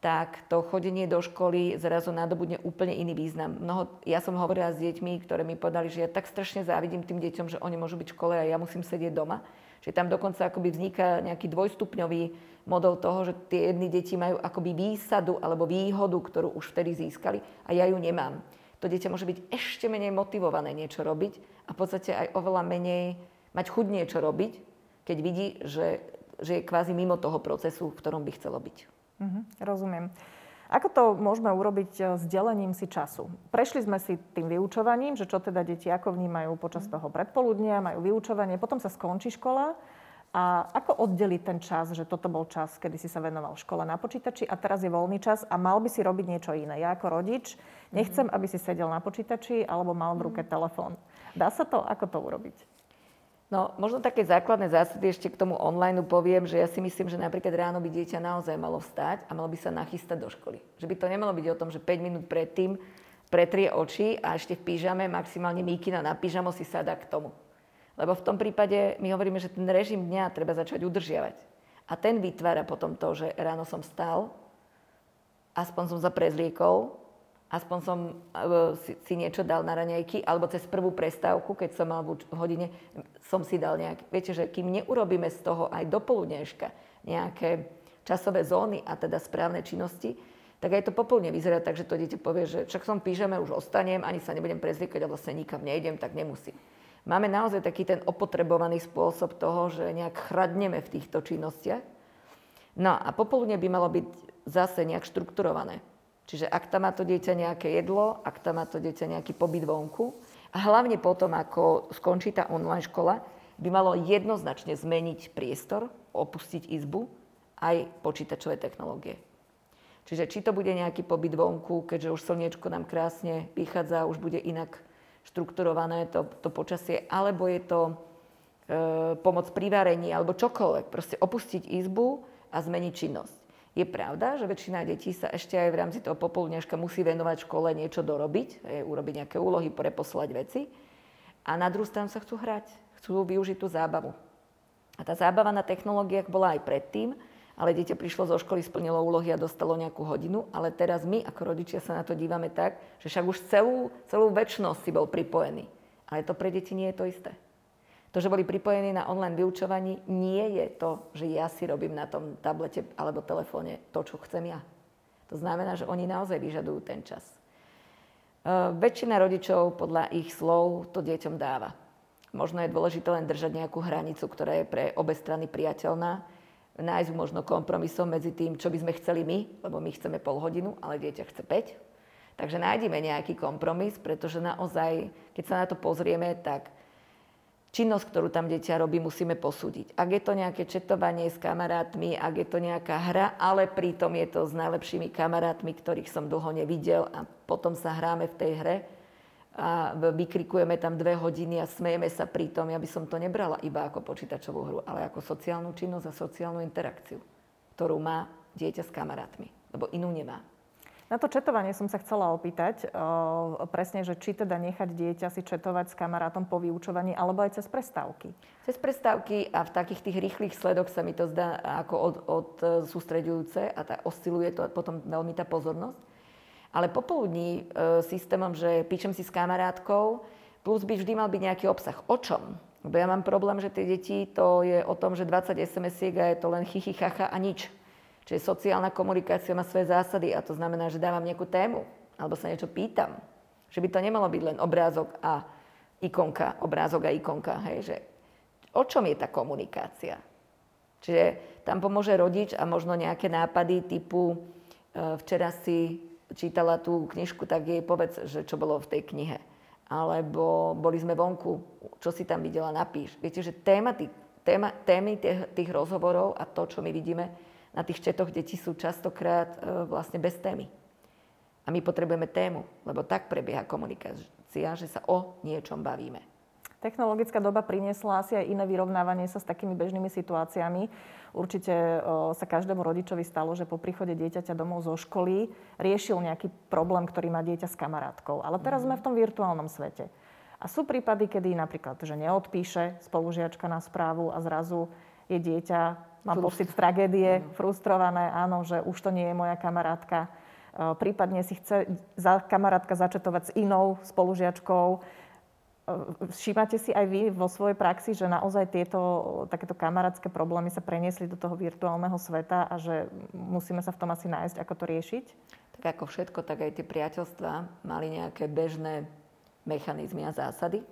tak to chodenie do školy zrazu nadobudne úplne iný význam. Mnoho, ja som hovorila s deťmi, ktoré mi povedali, že ja tak strašne závidím tým deťom, že oni môžu byť v škole a ja musím sedieť doma. Čiže tam dokonca akoby vzniká nejaký dvojstupňový model toho, že tie jedny deti majú akoby výsadu alebo výhodu, ktorú už vtedy získali a ja ju nemám. To dieťa môže byť ešte menej motivované niečo robiť a v podstate aj oveľa menej mať chuť niečo robiť, keď vidí, že, že je kvázi mimo toho procesu, v ktorom by chcelo byť. Mm-hmm, rozumiem. Ako to môžeme urobiť e, s delením si času? Prešli sme si tým vyučovaním, že čo teda deti ako vnímajú počas mhm. toho predpoludnia, majú vyučovanie, potom sa skončí škola A ako oddeliť ten čas, že toto bol čas, kedy si sa venoval škole na počítači a teraz je voľný čas a mal by si robiť niečo iné. Ja ako rodič nechcem, aby si sedel na počítači alebo mal v ruke telefón. Dá sa to? Ako to urobiť? No, možno také základné zásady ešte k tomu online poviem, že ja si myslím, že napríklad ráno by dieťa naozaj malo vstať a malo by sa nachystať do školy. Že by to nemalo byť o tom, že 5 minút predtým pretrie oči a ešte v pyžame, maximálne míkina na pyžamo si sadá k tomu. Lebo v tom prípade my hovoríme, že ten režim dňa treba začať udržiavať. A ten vytvára potom to, že ráno som vstal, aspoň som sa prezliekol, aspoň som si, niečo dal na raňajky, alebo cez prvú prestávku, keď som mal v hodine, som si dal nejaké. Viete, že kým neurobíme z toho aj do poludneška nejaké časové zóny a teda správne činnosti, tak aj to popolne vyzerá tak, že to dieťa povie, že však som pížeme, už ostanem, ani sa nebudem prezliekať a vlastne nikam nejdem, tak nemusím. Máme naozaj taký ten opotrebovaný spôsob toho, že nejak chradneme v týchto činnostiach. No a popoludne by malo byť zase nejak štrukturované. Čiže ak tam má to dieťa nejaké jedlo, ak tam má to dieťa nejaký pobyt vonku a hlavne potom, ako skončí tá online škola, by malo jednoznačne zmeniť priestor, opustiť izbu aj počítačové technológie. Čiže či to bude nejaký pobyt vonku, keďže už slniečko nám krásne vychádza, už bude inak štrukturované to, to počasie, alebo je to e, pomoc pri varení, alebo čokoľvek. Proste opustiť izbu a zmeniť činnosť. Je pravda, že väčšina detí sa ešte aj v rámci toho popoludňažka musí venovať škole niečo dorobiť, urobiť nejaké úlohy, preposlať veci. A na druhú stranu sa chcú hrať, chcú využiť tú zábavu. A tá zábava na technológiách bola aj predtým, ale dieťa prišlo zo školy, splnilo úlohy a dostalo nejakú hodinu, ale teraz my ako rodičia sa na to dívame tak, že však už celú, celú väčšnosť si bol pripojený. Ale to pre deti nie je to isté. To, že boli pripojení na online vyučovaní, nie je to, že ja si robím na tom tablete alebo telefóne to, čo chcem ja. To znamená, že oni naozaj vyžadujú ten čas. Uh, väčšina rodičov podľa ich slov to deťom dáva. Možno je dôležité len držať nejakú hranicu, ktorá je pre obe strany priateľná. Nájsť možno kompromisom medzi tým, čo by sme chceli my, lebo my chceme pol hodinu, ale dieťa chce 5. Takže nájdime nejaký kompromis, pretože naozaj, keď sa na to pozrieme, tak činnosť, ktorú tam dieťa robí, musíme posúdiť. Ak je to nejaké četovanie s kamarátmi, ak je to nejaká hra, ale pritom je to s najlepšími kamarátmi, ktorých som dlho nevidel a potom sa hráme v tej hre a vykrikujeme tam dve hodiny a smejeme sa pritom, ja by som to nebrala iba ako počítačovú hru, ale ako sociálnu činnosť a sociálnu interakciu, ktorú má dieťa s kamarátmi, lebo inú nemá. Na to četovanie som sa chcela opýtať, o, presne, že či teda nechať dieťa si četovať s kamarátom po vyučovaní, alebo aj cez prestávky. Cez prestávky a v takých tých rýchlych sledoch sa mi to zdá ako od, od e, sústredujúce a tá, osciluje to potom veľmi tá pozornosť. Ale popoludní e, systémom, že píšem si s kamarátkou, plus by vždy mal byť nejaký obsah. O čom? Lebo ja mám problém, že tie deti, to je o tom, že 20 SMS-iek a je to len chichy, chacha a nič. Čiže sociálna komunikácia má svoje zásady a to znamená, že dávam nejakú tému alebo sa niečo pýtam. Že by to nemalo byť len obrázok a ikonka, obrázok a ikonka. Hej, že o čom je tá komunikácia? Čiže tam pomôže rodič a možno nejaké nápady typu e, včera si čítala tú knižku, tak jej povedz, že čo bolo v tej knihe. Alebo boli sme vonku, čo si tam videla, napíš. Viete, že téma, téma, témy tých, tých rozhovorov a to, čo my vidíme, na tých četoch deti sú častokrát e, vlastne bez témy. A my potrebujeme tému, lebo tak prebieha komunikácia, že sa o niečom bavíme. Technologická doba priniesla asi aj iné vyrovnávanie sa s takými bežnými situáciami. Určite o, e, sa každému rodičovi stalo, že po príchode dieťaťa domov zo školy riešil nejaký problém, ktorý má dieťa s kamarátkou. Ale teraz mm. sme v tom virtuálnom svete. A sú prípady, kedy napríklad, že neodpíše spolužiačka na správu a zrazu je dieťa Mám pocit tragédie, mm. frustrované, áno, že už to nie je moja kamarátka. E, prípadne si chce za kamarátka začetovať s inou spolužiačkou. E, všímate si aj vy vo svojej praxi, že naozaj tieto takéto kamarátske problémy sa preniesli do toho virtuálneho sveta a že musíme sa v tom asi nájsť, ako to riešiť? Tak ako všetko, tak aj tie priateľstvá mali nejaké bežné mechanizmy a zásady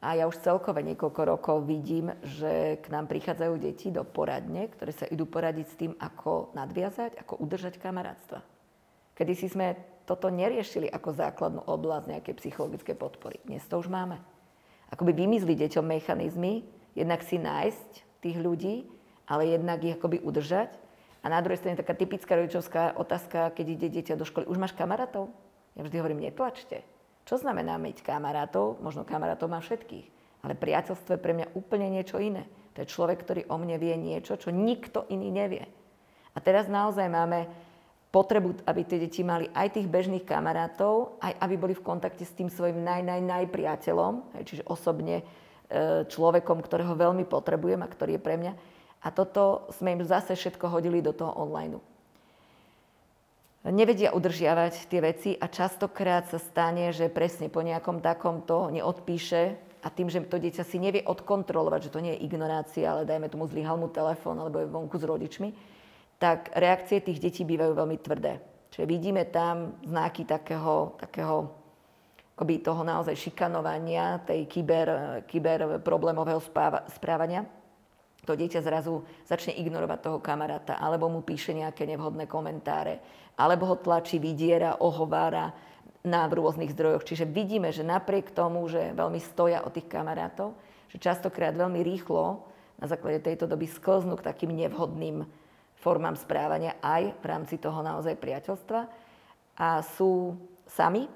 a ja už celkové niekoľko rokov vidím, že k nám prichádzajú deti do poradne, ktoré sa idú poradiť s tým, ako nadviazať, ako udržať kamarátstva. Kedy si sme toto neriešili ako základnú oblasť nejakej psychologickej podpory. Dnes to už máme. Akoby vymizli deťom mechanizmy, jednak si nájsť tých ľudí, ale jednak ich akoby udržať. A na druhej strane taká typická rodičovská otázka, keď ide dieťa do školy, už máš kamarátov? Ja vždy hovorím, netlačte. Čo znamená mať kamarátov? Možno kamarátov má všetkých. Ale priateľstvo je pre mňa úplne niečo iné. To je človek, ktorý o mne vie niečo, čo nikto iný nevie. A teraz naozaj máme potrebu, aby tie deti mali aj tých bežných kamarátov, aj aby boli v kontakte s tým svojim naj, naj, najpriateľom, čiže osobne e, človekom, ktorého veľmi potrebujem a ktorý je pre mňa. A toto sme im zase všetko hodili do toho online. Nevedia udržiavať tie veci a častokrát sa stane, že presne po nejakom takomto neodpíše a tým, že to dieťa si nevie odkontrolovať, že to nie je ignorácia, ale dajme tomu zlyhal mu telefón alebo je vonku s rodičmi, tak reakcie tých detí bývajú veľmi tvrdé. Čiže vidíme tam znaky takého, takého akoby toho naozaj šikanovania, tej kyber, kyber problémového správania to dieťa zrazu začne ignorovať toho kamaráta, alebo mu píše nejaké nevhodné komentáre, alebo ho tlačí, vydiera, ohovára na rôznych zdrojoch. Čiže vidíme, že napriek tomu, že veľmi stoja o tých kamarátov, že častokrát veľmi rýchlo na základe tejto doby sklznú k takým nevhodným formám správania aj v rámci toho naozaj priateľstva a sú sami,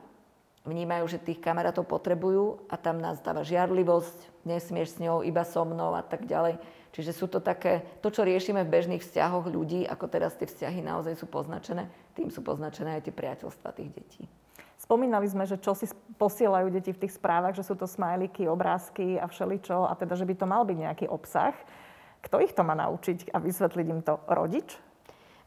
vnímajú, že tých kamarátov potrebujú a tam nás dáva žiarlivosť, nesmieš s ňou, iba so mnou a tak ďalej. Čiže sú to také, to, čo riešime v bežných vzťahoch ľudí, ako teraz tie vzťahy naozaj sú poznačené, tým sú poznačené aj tie priateľstva tých detí. Spomínali sme, že čo si posielajú deti v tých správach, že sú to smajliky, obrázky a všeličo, a teda, že by to mal byť nejaký obsah. Kto ich to má naučiť a vysvetliť im to? Rodič?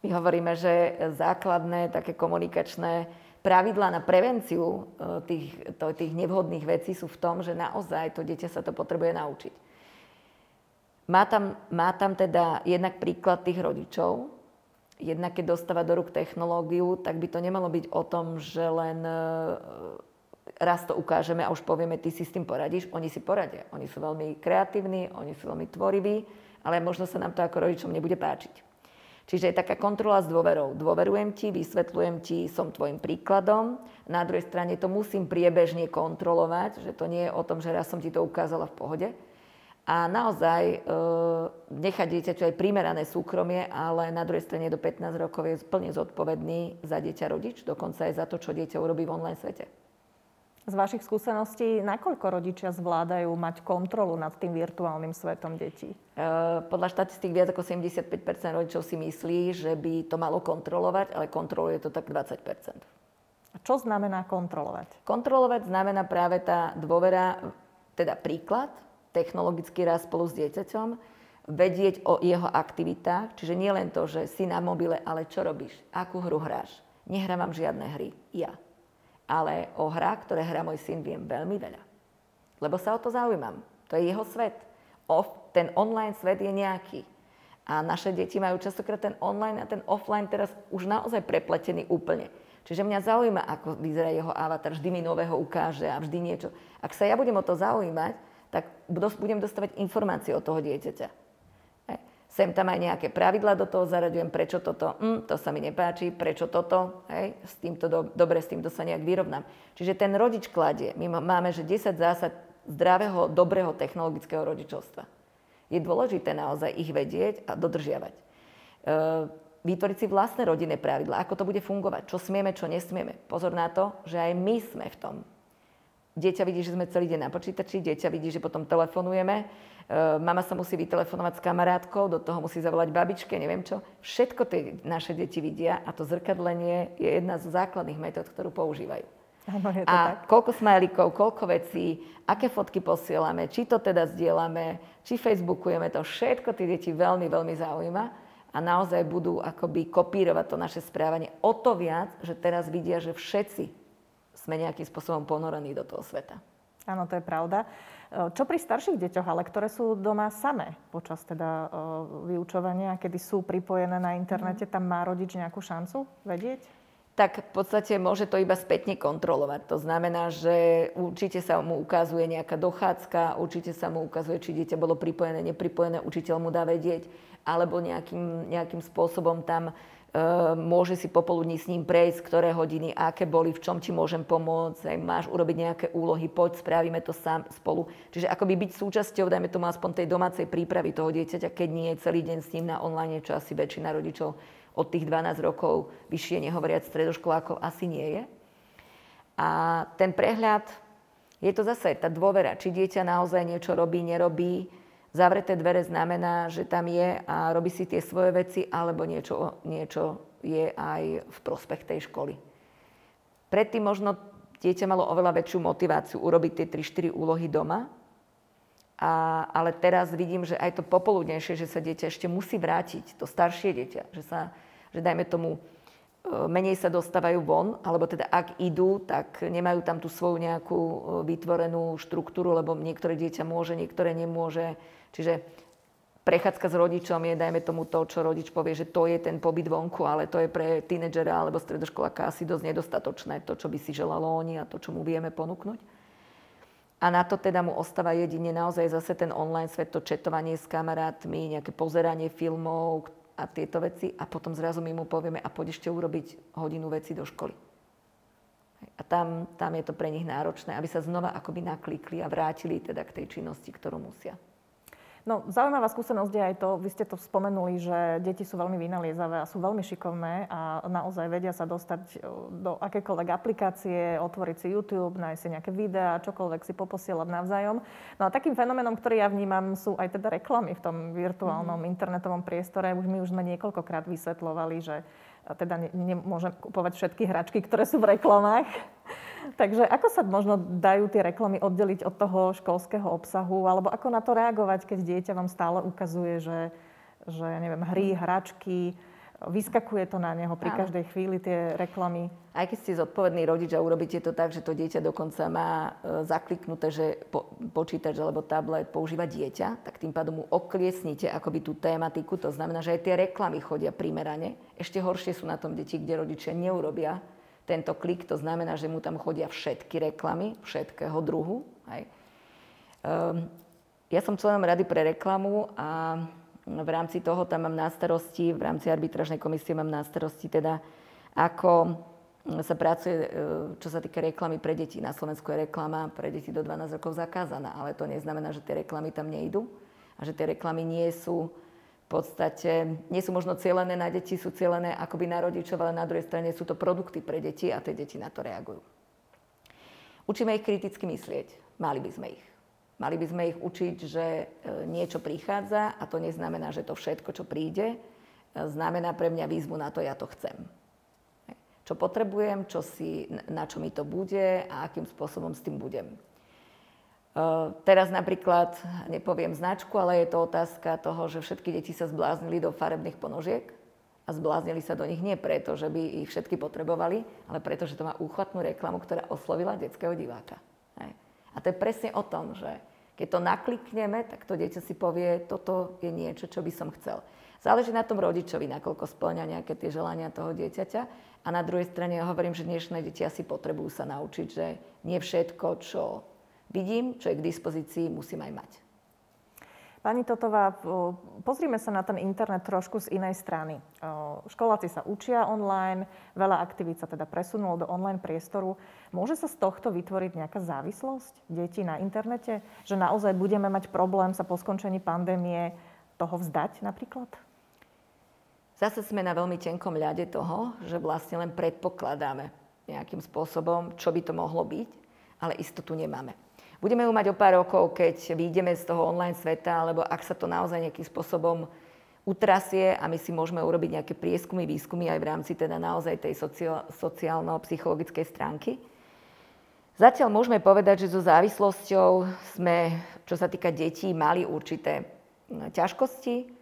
My hovoríme, že základné také komunikačné pravidlá na prevenciu e, tých, to, tých nevhodných vecí sú v tom, že naozaj to dieťa sa to potrebuje naučiť. Má tam, má tam teda jednak príklad tých rodičov, jednak keď dostáva do rúk technológiu, tak by to nemalo byť o tom, že len e, raz to ukážeme a už povieme, ty si s tým poradíš. Oni si poradia. Oni sú veľmi kreatívni, oni sú veľmi tvoriví, ale možno sa nám to ako rodičom nebude páčiť. Čiže je taká kontrola s dôverou. Dôverujem ti, vysvetľujem ti, som tvojim príkladom. Na druhej strane to musím priebežne kontrolovať, že to nie je o tom, že raz som ti to ukázala v pohode, a naozaj e, nechať dieťaťu aj primerané súkromie, ale na druhej strane do 15 rokov je plne zodpovedný za dieťa rodič, dokonca aj za to, čo dieťa urobí v online svete. Z vašich skúseností, nakoľko rodičia zvládajú mať kontrolu nad tým virtuálnym svetom detí? E, podľa štatistík viac ako 75% rodičov si myslí, že by to malo kontrolovať, ale kontroluje to tak 20 A čo znamená kontrolovať? Kontrolovať znamená práve tá dôvera, teda príklad, technologický rast spolu s dieťaťom, vedieť o jeho aktivitách, čiže nie len to, že si na mobile, ale čo robíš, akú hru hráš. Nehrávam žiadne hry, ja. Ale o hrách, ktoré hrá môj syn, viem veľmi veľa. Lebo sa o to zaujímam. To je jeho svet. Off, ten online svet je nejaký. A naše deti majú častokrát ten online a ten offline teraz už naozaj prepletený úplne. Čiže mňa zaujíma, ako vyzerá jeho avatar, vždy mi nového ukáže a vždy niečo. Ak sa ja budem o to zaujímať, tak budem dostávať informácie od toho dieťaťa. Sem tam aj nejaké pravidla do toho zaraďujem, prečo toto, hm, to sa mi nepáči, prečo toto, hej, s týmto do, dobre, s týmto sa nejak vyrovnám. Čiže ten rodič kladie. My máme, že 10 zásad zdravého, dobrého technologického rodičovstva. Je dôležité naozaj ich vedieť a dodržiavať. E, vytvoriť si vlastné rodinné pravidla, ako to bude fungovať, čo smieme, čo nesmieme. Pozor na to, že aj my sme v tom Dieťa vidí, že sme celý deň na počítači, dieťa vidí, že potom telefonujeme, e, mama sa musí vytelefonovať s kamarátkou, do toho musí zavolať babičke, neviem čo. Všetko tie naše deti vidia a to zrkadlenie je jedna zo základných metód, ktorú používajú. Ano, je to a tak. koľko smajlikov, koľko vecí, aké fotky posielame, či to teda zdieľame, či facebookujeme, to všetko tie deti veľmi, veľmi zaujíma a naozaj budú akoby kopírovať to naše správanie o to viac, že teraz vidia, že všetci sme nejakým spôsobom ponorení do toho sveta. Áno, to je pravda. E, čo pri starších deťoch, ale ktoré sú doma samé počas teda e, vyučovania, kedy sú pripojené na internete, mhm. tam má rodič nejakú šancu vedieť? tak v podstate môže to iba spätne kontrolovať. To znamená, že určite sa mu ukazuje nejaká dochádzka, určite sa mu ukazuje, či dieťa bolo pripojené, nepripojené, učiteľ mu dá vedieť, alebo nejakým, nejakým spôsobom tam môže si popoludní s ním prejsť, ktoré hodiny, aké boli, v čom ti môžem pomôcť, aj máš urobiť nejaké úlohy, poď, spravíme to sám spolu. Čiže akoby byť súčasťou, dajme tomu aspoň tej domácej prípravy toho dieťaťa, keď nie je celý deň s ním na online, čo asi väčšina rodičov od tých 12 rokov, vyššie nehovoriať stredoškolákov, asi nie je. A ten prehľad, je to zase tá dôvera, či dieťa naozaj niečo robí, nerobí, Zavreté dvere znamená, že tam je a robí si tie svoje veci, alebo niečo, niečo je aj v prospech tej školy. Predtým možno dieťa malo oveľa väčšiu motiváciu urobiť tie 3-4 úlohy doma, a, ale teraz vidím, že aj to popoludnejšie, že sa dieťa ešte musí vrátiť, to staršie dieťa, že sa, že dajme tomu, e, menej sa dostávajú von, alebo teda ak idú, tak nemajú tam tú svoju nejakú e, vytvorenú štruktúru, lebo niektoré dieťa môže, niektoré nemôže Čiže prechádzka s rodičom je, dajme tomu to, čo rodič povie, že to je ten pobyt vonku, ale to je pre tínedžera alebo stredoškoláka asi dosť nedostatočné, to, čo by si želalo oni a to, čo mu vieme ponúknuť. A na to teda mu ostáva jedine naozaj zase ten online svet, to četovanie s kamarátmi, nejaké pozeranie filmov a tieto veci. A potom zrazu my mu povieme, a poď ešte urobiť hodinu veci do školy. A tam, tam je to pre nich náročné, aby sa znova akoby naklikli a vrátili teda k tej činnosti, ktorú musia. No, zaujímavá skúsenosť je aj to, vy ste to spomenuli, že deti sú veľmi vynaliezavé a sú veľmi šikovné a naozaj vedia sa dostať e, do akékoľvek aplikácie, otvoriť si YouTube, nájsť si nejaké videá, čokoľvek si poposielať navzájom. No a takým fenoménom, ktorý ja vnímam, sú aj teda reklamy v tom virtuálnom mm. internetovom priestore. Už my už sme niekoľkokrát vysvetlovali, že teda nemôžem kupovať všetky hračky, ktoré sú v reklamách. Takže ako sa možno dajú tie reklamy oddeliť od toho školského obsahu, alebo ako na to reagovať, keď dieťa vám stále ukazuje, že, že ja neviem, hry, hračky, vyskakuje to na neho pri každej chvíli tie reklamy. Aj keď ste zodpovedný rodič a urobíte to tak, že to dieťa dokonca má e, zakliknuté, že po, počítač alebo tablet používa dieťa, tak tým pádom mu okliesnite akoby tú tématiku. To znamená, že aj tie reklamy chodia primerane. Ešte horšie sú na tom deti, kde rodičia neurobia tento klik, to znamená, že mu tam chodia všetky reklamy, všetkého druhu. Hej. Um, ja som členom rady pre reklamu a v rámci toho tam mám na starosti, v rámci arbitražnej komisie mám na starosti teda, ako sa pracuje, e, čo sa týka reklamy pre deti. Na Slovensku je reklama pre deti do 12 rokov zakázaná, ale to neznamená, že tie reklamy tam nejdú a že tie reklamy nie sú v podstate nie sú možno cieľené na deti, sú cieľené akoby na rodičov, ale na druhej strane sú to produkty pre deti a tie deti na to reagujú. Učíme ich kriticky myslieť. Mali by sme ich. Mali by sme ich učiť, že e, niečo prichádza a to neznamená, že to všetko, čo príde, e, znamená pre mňa výzvu na to, ja to chcem. Čo potrebujem, čo si, na čo mi to bude a akým spôsobom s tým budem. Teraz napríklad, nepoviem značku, ale je to otázka toho, že všetky deti sa zbláznili do farebných ponožiek a zbláznili sa do nich nie preto, že by ich všetky potrebovali, ale preto, že to má úchvatnú reklamu, ktorá oslovila detského diváka. A to je presne o tom, že keď to naklikneme, tak to dieťa si povie, toto je niečo, čo by som chcel. Záleží na tom rodičovi, nakoľko splňa nejaké tie želania toho dieťaťa. A na druhej strane ja hovorím, že dnešné deti asi potrebujú sa naučiť, že nie všetko, čo vidím, čo je k dispozícii, musím aj mať. Pani Totová, pozrime sa na ten internet trošku z inej strany. Školáci sa učia online, veľa aktivít sa teda presunulo do online priestoru. Môže sa z tohto vytvoriť nejaká závislosť detí na internete? Že naozaj budeme mať problém sa po skončení pandémie toho vzdať napríklad? Zase sme na veľmi tenkom ľade toho, že vlastne len predpokladáme nejakým spôsobom, čo by to mohlo byť, ale istotu nemáme. Budeme ju mať o pár rokov, keď vyjdeme z toho online sveta, alebo ak sa to naozaj nejakým spôsobom utrasie a my si môžeme urobiť nejaké prieskumy, výskumy aj v rámci teda naozaj tej sociálno-psychologickej stránky. Zatiaľ môžeme povedať, že so závislosťou sme, čo sa týka detí, mali určité ťažkosti.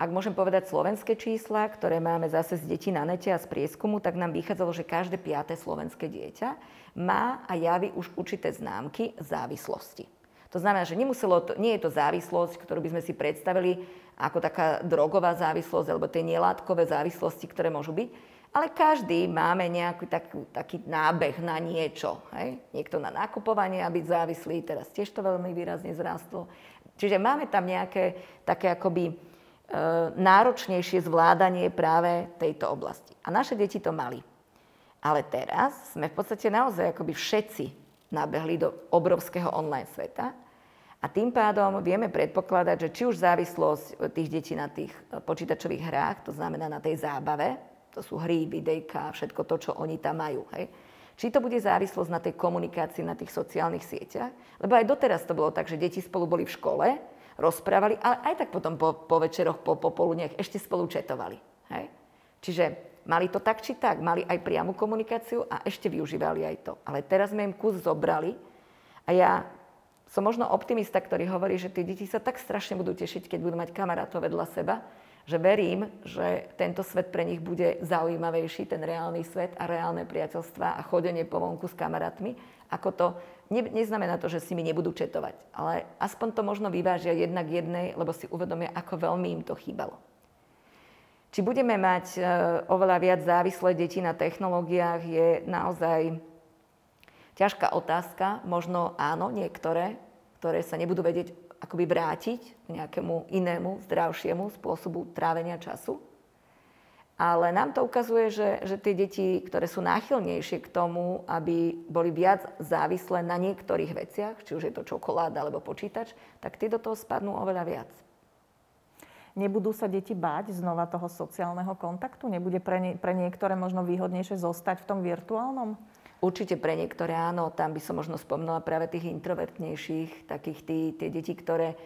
Ak môžem povedať slovenské čísla, ktoré máme zase z detí na nete a z prieskumu, tak nám vychádzalo, že každé piaté slovenské dieťa má a javí už určité známky závislosti. To znamená, že nemuselo to, nie je to závislosť, ktorú by sme si predstavili ako taká drogová závislosť alebo tie nelátkové závislosti, ktoré môžu byť, ale každý máme nejaký taký, taký nábeh na niečo. Hej? Niekto na nakupovanie a závislý, teraz tiež to veľmi výrazne zrastlo. Čiže máme tam nejaké také akoby náročnejšie zvládanie práve tejto oblasti. A naše deti to mali. Ale teraz sme v podstate naozaj akoby všetci nabehli do obrovského online sveta a tým pádom vieme predpokladať, že či už závislosť tých detí na tých počítačových hrách, to znamená na tej zábave, to sú hry, videjka, všetko to, čo oni tam majú, hej, či to bude závislosť na tej komunikácii na tých sociálnych sieťach, lebo aj doteraz to bolo tak, že deti spolu boli v škole, rozprávali, ale aj tak potom po, po večeroch, po popoludniach ešte spolu četovali. Hej? Čiže mali to tak či tak, mali aj priamu komunikáciu a ešte využívali aj to. Ale teraz sme im kus zobrali a ja som možno optimista, ktorý hovorí, že tie deti sa tak strašne budú tešiť, keď budú mať kamarátov vedľa seba, že verím, že tento svet pre nich bude zaujímavejší, ten reálny svet a reálne priateľstva a chodenie po vonku s kamarátmi, ako to, ne, neznamená to, že si mi nebudú četovať, ale aspoň to možno vyvážia jednak jednej, lebo si uvedomia, ako veľmi im to chýbalo. Či budeme mať e, oveľa viac závislé deti na technológiách, je naozaj ťažká otázka. Možno áno, niektoré, ktoré sa nebudú vedieť akoby vrátiť k nejakému inému, zdravšiemu spôsobu trávenia času. Ale nám to ukazuje, že, že tie deti, ktoré sú náchylnejšie k tomu, aby boli viac závislé na niektorých veciach, či už je to čokoláda alebo počítač, tak tie do toho spadnú oveľa viac. Nebudú sa deti báť znova toho sociálneho kontaktu? Nebude pre, nie, pre niektoré možno výhodnejšie zostať v tom virtuálnom? Určite pre niektoré áno, tam by som možno spomnula práve tých introvertnejších, takých tí, tie deti, ktoré e,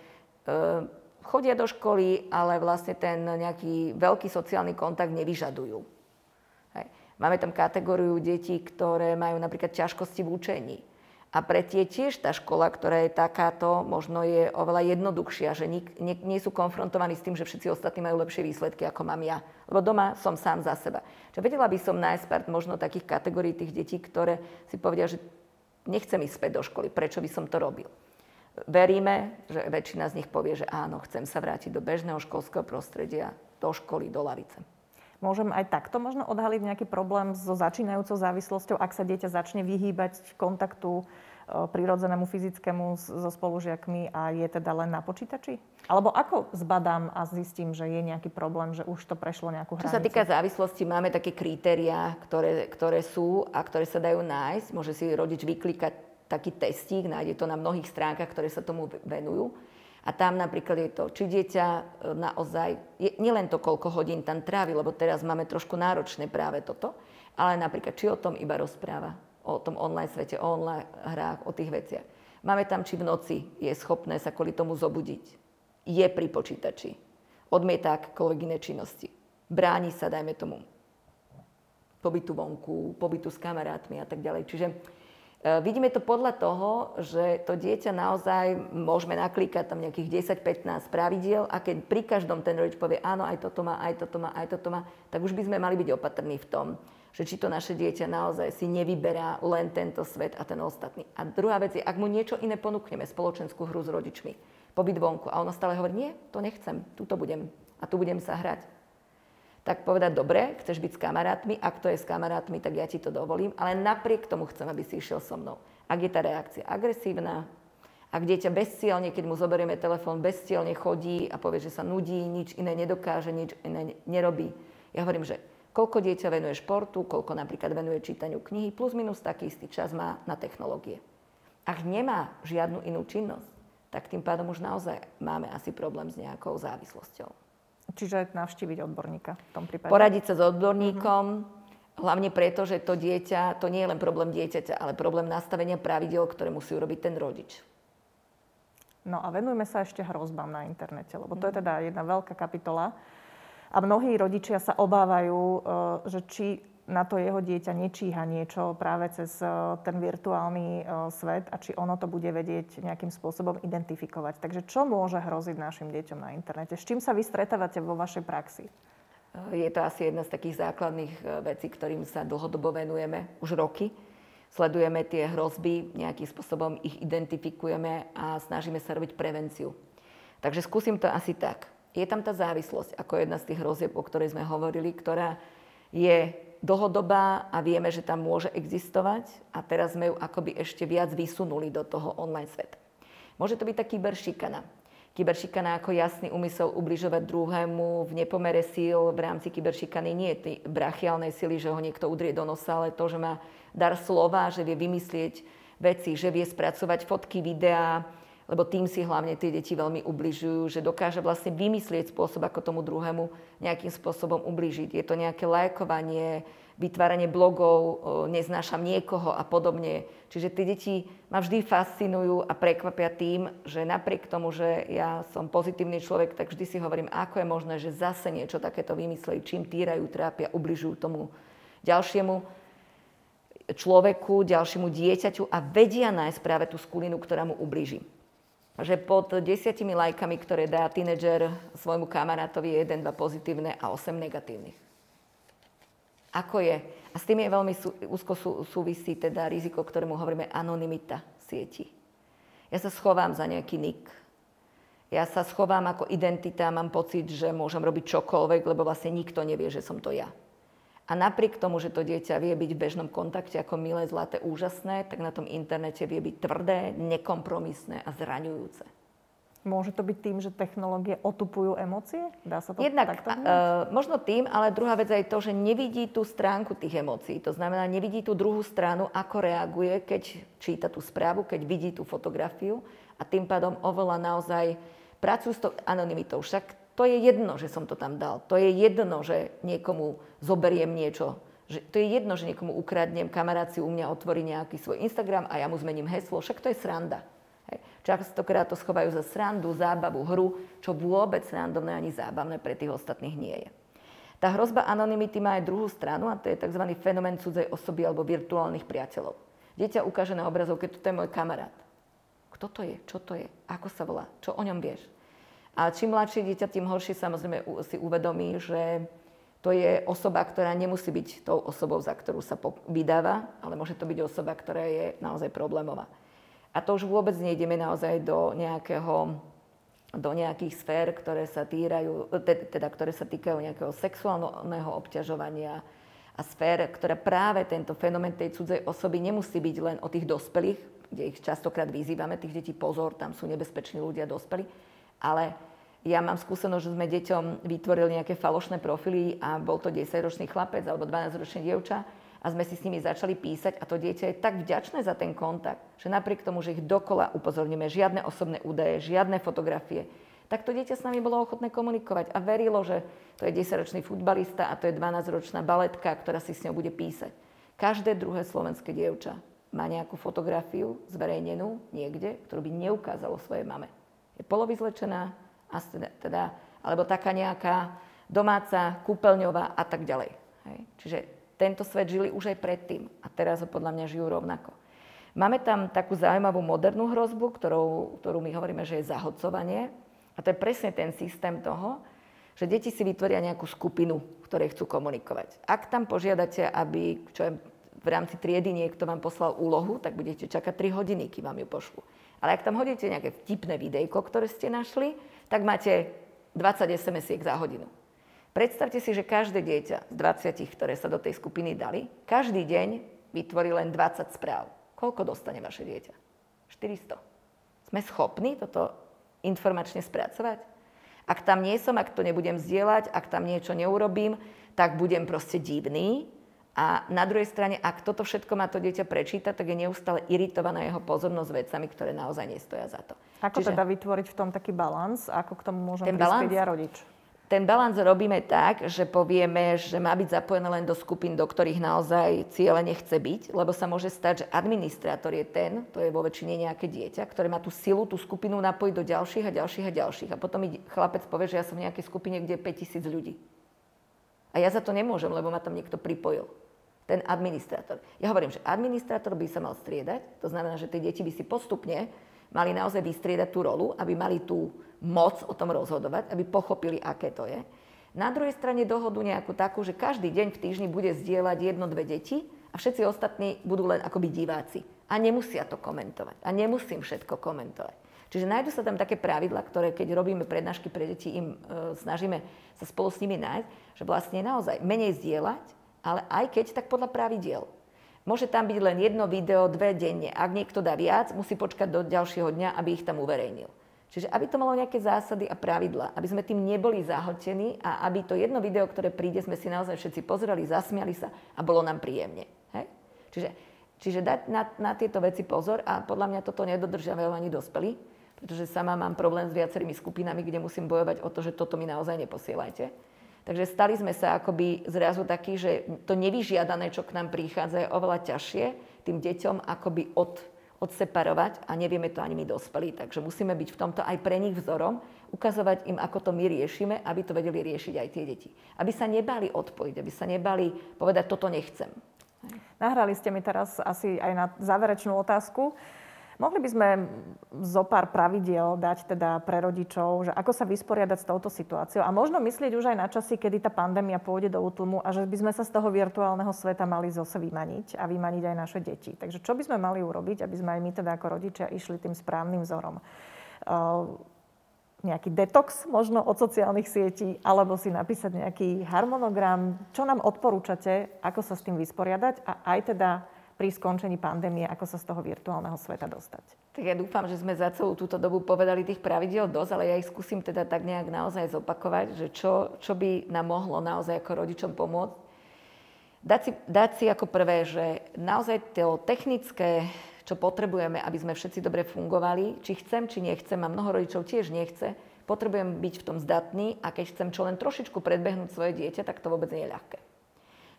chodia do školy, ale vlastne ten nejaký veľký sociálny kontakt nevyžadujú. Hej. Máme tam kategóriu detí, ktoré majú napríklad ťažkosti v učení a pre tie tiež tá škola, ktorá je takáto, možno je oveľa jednoduchšia, že nik, nie, nie sú konfrontovaní s tým, že všetci ostatní majú lepšie výsledky, ako mám ja. Lebo doma som sám za seba. Čo vedela by som nájsť pár možno takých kategórií tých detí, ktoré si povedia, že nechcem ísť späť do školy, prečo by som to robil. Veríme, že väčšina z nich povie, že áno, chcem sa vrátiť do bežného školského prostredia, do školy, do lavice. Môžem aj takto možno odhaliť nejaký problém so začínajúcou závislosťou, ak sa dieťa začne vyhýbať kontaktu e, prirodzenému fyzickému so spolužiakmi a je teda len na počítači? Alebo ako zbadám a zistím, že je nejaký problém, že už to prešlo nejakú hranicu? Čo sa týka závislosti, máme také kritériá, ktoré, ktoré sú a ktoré sa dajú nájsť. Môže si rodič vyklikať taký testík, nájde to na mnohých stránkach, ktoré sa tomu venujú. A tam napríklad je to, či dieťa e, naozaj, je, nielen to, koľko hodín tam trávi, lebo teraz máme trošku náročné práve toto, ale napríklad, či o tom iba rozpráva, o tom online svete, o online hrách, o tých veciach. Máme tam, či v noci je schopné sa kvôli tomu zobudiť. Je pri počítači. Odmieta akékoľvek činnosti. Bráni sa, dajme tomu, pobytu vonku, pobytu s kamarátmi a tak ďalej. Čiže vidíme to podľa toho, že to dieťa naozaj môžeme naklikať tam nejakých 10-15 pravidiel a keď pri každom ten rodič povie áno, aj toto má, aj toto má, aj toto má, tak už by sme mali byť opatrní v tom, že či to naše dieťa naozaj si nevyberá len tento svet a ten ostatný. A druhá vec je, ak mu niečo iné ponúkneme, spoločenskú hru s rodičmi, pobyt vonku a ono stále hovorí, nie, to nechcem, tu to budem a tu budem sa hrať tak povedať, dobre, chceš byť s kamarátmi, ak to je s kamarátmi, tak ja ti to dovolím, ale napriek tomu chcem, aby si išiel so mnou. Ak je tá reakcia agresívna, ak dieťa bezcielne, keď mu zoberieme telefón, bezcielne chodí a povie, že sa nudí, nič iné nedokáže, nič iné nerobí. Ja hovorím, že koľko dieťa venuje športu, koľko napríklad venuje čítaniu knihy, plus minus taký istý čas má na technológie. Ak nemá žiadnu inú činnosť, tak tým pádom už naozaj máme asi problém s nejakou závislosťou. Čiže navštíviť odborníka v tom prípade? Poradiť sa s odborníkom, uh-huh. hlavne preto, že to dieťa, to nie je len problém dieťaťa, ale problém nastavenia pravidel, ktoré musí urobiť ten rodič. No a venujme sa ešte hrozbám na internete, lebo to je mhm. teda jedna veľká kapitola. A mnohí rodičia sa obávajú, e, že či na to jeho dieťa nečíha niečo práve cez e, ten virtuálny e, svet a či ono to bude vedieť nejakým spôsobom identifikovať. Takže čo môže hroziť našim deťom na internete? S čím sa vy stretávate vo vašej praxi? Je to asi jedna z takých základných e, vecí, ktorým sa dlhodobo venujeme už roky. Sledujeme tie hrozby, nejakým spôsobom ich identifikujeme a snažíme sa robiť prevenciu. Takže skúsim to asi tak. Je tam tá závislosť, ako jedna z tých hrozieb, o ktorej sme hovorili, ktorá je dlhodobá a vieme, že tam môže existovať a teraz sme ju akoby ešte viac vysunuli do toho online sveta. Môže to byť taký kyberšikana. Kyberšikana ako jasný úmysel ubližovať druhému v nepomere síl v rámci kyberšikany nie je brachiálnej sily, že ho niekto udrie do nosa, ale to, že má dar slova, že vie vymyslieť veci, že vie spracovať fotky, videá, lebo tým si hlavne tie deti veľmi ubližujú, že dokáže vlastne vymyslieť spôsob, ako tomu druhému nejakým spôsobom ubližiť. Je to nejaké lajkovanie, vytváranie blogov, neznášam niekoho a podobne. Čiže tie deti ma vždy fascinujú a prekvapia tým, že napriek tomu, že ja som pozitívny človek, tak vždy si hovorím, ako je možné, že zase niečo takéto vymysleli, čím týrajú, trápia, ubližujú tomu ďalšiemu človeku, ďalšiemu dieťaťu a vedia nájsť práve tú skulinu, ktorá mu ubliží. Že pod desiatimi lajkami, ktoré dá tínedžer svojmu kamarátovi, je jeden, dva pozitívne a osem negatívnych ako je. A s tým je veľmi sú, úzko sú, súvisí teda riziko, ktorému hovoríme anonymita sieti. Ja sa schovám za nejaký nick. Ja sa schovám ako identita, mám pocit, že môžem robiť čokoľvek, lebo vlastne nikto nevie, že som to ja. A napriek tomu, že to dieťa vie byť v bežnom kontakte ako milé, zlaté, úžasné, tak na tom internete vie byť tvrdé, nekompromisné a zraňujúce. Môže to byť tým, že technológie otupujú emócie? Dá sa to Jednak, takto uh, možno tým, ale druhá vec je to, že nevidí tú stránku tých emócií. To znamená, nevidí tú druhú stranu, ako reaguje, keď číta tú správu, keď vidí tú fotografiu a tým pádom oveľa naozaj pracujú s tou anonymitou. Však to je jedno, že som to tam dal. To je jedno, že niekomu zoberiem niečo. Že to je jedno, že niekomu ukradnem, kamarát si u mňa otvorí nejaký svoj Instagram a ja mu zmením heslo. Však to je sranda. Častokrát to schovajú za srandu, zábavu, hru, čo vôbec srandovné ani zábavné pre tých ostatných nie je. Tá hrozba anonymity má aj druhú stranu a to je tzv. fenomén cudzej osoby alebo virtuálnych priateľov. Dieťa ukáže na obrazovke, toto je môj kamarát. Kto to je? Čo to je? Ako sa volá? Čo o ňom vieš? A čím mladšie dieťa, tým horšie samozrejme si uvedomí, že to je osoba, ktorá nemusí byť tou osobou, za ktorú sa vydáva, ale môže to byť osoba, ktorá je naozaj problémová. A to už vôbec nejdeme naozaj do nejakého do nejakých sfér, ktoré sa, týrajú, teda, ktoré sa týkajú nejakého sexuálneho obťažovania a sfér, ktorá práve tento fenomén tej cudzej osoby nemusí byť len o tých dospelých, kde ich častokrát vyzývame, tých detí pozor, tam sú nebezpeční ľudia dospelí, ale ja mám skúsenosť, že sme deťom vytvorili nejaké falošné profily a bol to 10-ročný chlapec alebo 12-ročný dievča, a sme si s nimi začali písať a to dieťa je tak vďačné za ten kontakt, že napriek tomu, že ich dokola upozorníme, žiadne osobné údaje, žiadne fotografie, tak to dieťa s nami bolo ochotné komunikovať a verilo, že to je 10-ročný futbalista a to je 12-ročná baletka, ktorá si s ňou bude písať. Každé druhé slovenské dievča má nejakú fotografiu zverejnenú niekde, ktorú by neukázalo svojej mame. Je polovyzlečená, teda, alebo taká nejaká domáca, kúpeľňová a tak ďalej. Hej. Čiže tento svet žili už aj predtým a teraz ho podľa mňa žijú rovnako. Máme tam takú zaujímavú modernú hrozbu, ktorou, ktorú my hovoríme, že je zahodcovanie. A to je presne ten systém toho, že deti si vytvoria nejakú skupinu, ktorej chcú komunikovať. Ak tam požiadate, aby čo je, v rámci triedy niekto vám poslal úlohu, tak budete čakať 3 hodiny, kým vám ju pošlu. Ale ak tam hodíte nejaké vtipné videjko, ktoré ste našli, tak máte 20 SMS-iek za hodinu. Predstavte si, že každé dieťa z 20, ktoré sa do tej skupiny dali, každý deň vytvorí len 20 správ. Koľko dostane vaše dieťa? 400. Sme schopní toto informačne spracovať? Ak tam nie som, ak to nebudem zdieľať, ak tam niečo neurobím, tak budem proste divný. A na druhej strane, ak toto všetko má to dieťa prečítať, tak je neustále iritovaná jeho pozornosť vecami, ktoré naozaj nestoja za to. Ako Čiže, teda vytvoriť v tom taký balans? Ako k tomu môžem prispieť ja rodič? ten balans robíme tak, že povieme, že má byť zapojené len do skupín, do ktorých naozaj cieľe nechce byť, lebo sa môže stať, že administrátor je ten, to je vo väčšine nejaké dieťa, ktoré má tú silu, tú skupinu napojiť do ďalších a ďalších a ďalších. A potom mi chlapec povie, že ja som v nejakej skupine, kde je 5000 ľudí. A ja za to nemôžem, lebo ma tam niekto pripojil. Ten administrátor. Ja hovorím, že administrátor by sa mal striedať, to znamená, že tie deti by si postupne mali naozaj vystriedať tú rolu, aby mali tú moc o tom rozhodovať, aby pochopili, aké to je. Na druhej strane dohodu nejakú takú, že každý deň v týždni bude zdieľať jedno, dve deti a všetci ostatní budú len akoby diváci. A nemusia to komentovať. A nemusím všetko komentovať. Čiže nájdu sa tam také pravidla, ktoré keď robíme prednášky pre deti, im e, snažíme sa spolu s nimi nájsť, že vlastne naozaj menej zdieľať, ale aj keď, tak podľa pravidiel. Môže tam byť len jedno video, dve denne. Ak niekto dá viac, musí počkať do ďalšieho dňa, aby ich tam uverejnil. Čiže aby to malo nejaké zásady a pravidla, aby sme tým neboli zahltení a aby to jedno video, ktoré príde, sme si naozaj všetci pozreli, zasmiali sa a bolo nám príjemne. Hej? Čiže, čiže dať na, na tieto veci pozor a podľa mňa toto nedodržiavajú ani dospelí, pretože sama mám problém s viacerými skupinami, kde musím bojovať o to, že toto mi naozaj neposielajte. Takže stali sme sa akoby zrazu takí, že to nevyžiadané, čo k nám prichádza, je oveľa ťažšie tým deťom akoby od, odseparovať a nevieme to ani my dospelí. Takže musíme byť v tomto aj pre nich vzorom, ukazovať im, ako to my riešime, aby to vedeli riešiť aj tie deti. Aby sa nebali odpojiť, aby sa nebali povedať, toto nechcem. Nahrali ste mi teraz asi aj na záverečnú otázku. Mohli by sme zo pár pravidiel dať teda pre rodičov, že ako sa vysporiadať s touto situáciou a možno myslieť už aj na časy, kedy tá pandémia pôjde do útlmu a že by sme sa z toho virtuálneho sveta mali zase vymaniť a vymaniť aj naše deti. Takže čo by sme mali urobiť, aby sme aj my teda ako rodičia išli tým správnym vzorom? Uh, nejaký detox možno od sociálnych sietí, alebo si napísať nejaký harmonogram. Čo nám odporúčate, ako sa s tým vysporiadať a aj teda pri skončení pandémie, ako sa z toho virtuálneho sveta dostať. Tak ja dúfam, že sme za celú túto dobu povedali tých pravidel dosť, ale ja ich skúsim teda tak nejak naozaj zopakovať, že čo, čo by nám mohlo naozaj ako rodičom pomôcť. Dať si, dať si ako prvé, že naozaj to technické, čo potrebujeme, aby sme všetci dobre fungovali, či chcem, či nechcem, a mnoho rodičov tiež nechce, potrebujem byť v tom zdatný a keď chcem čo len trošičku predbehnúť svoje dieťa, tak to vôbec nie je ľahké.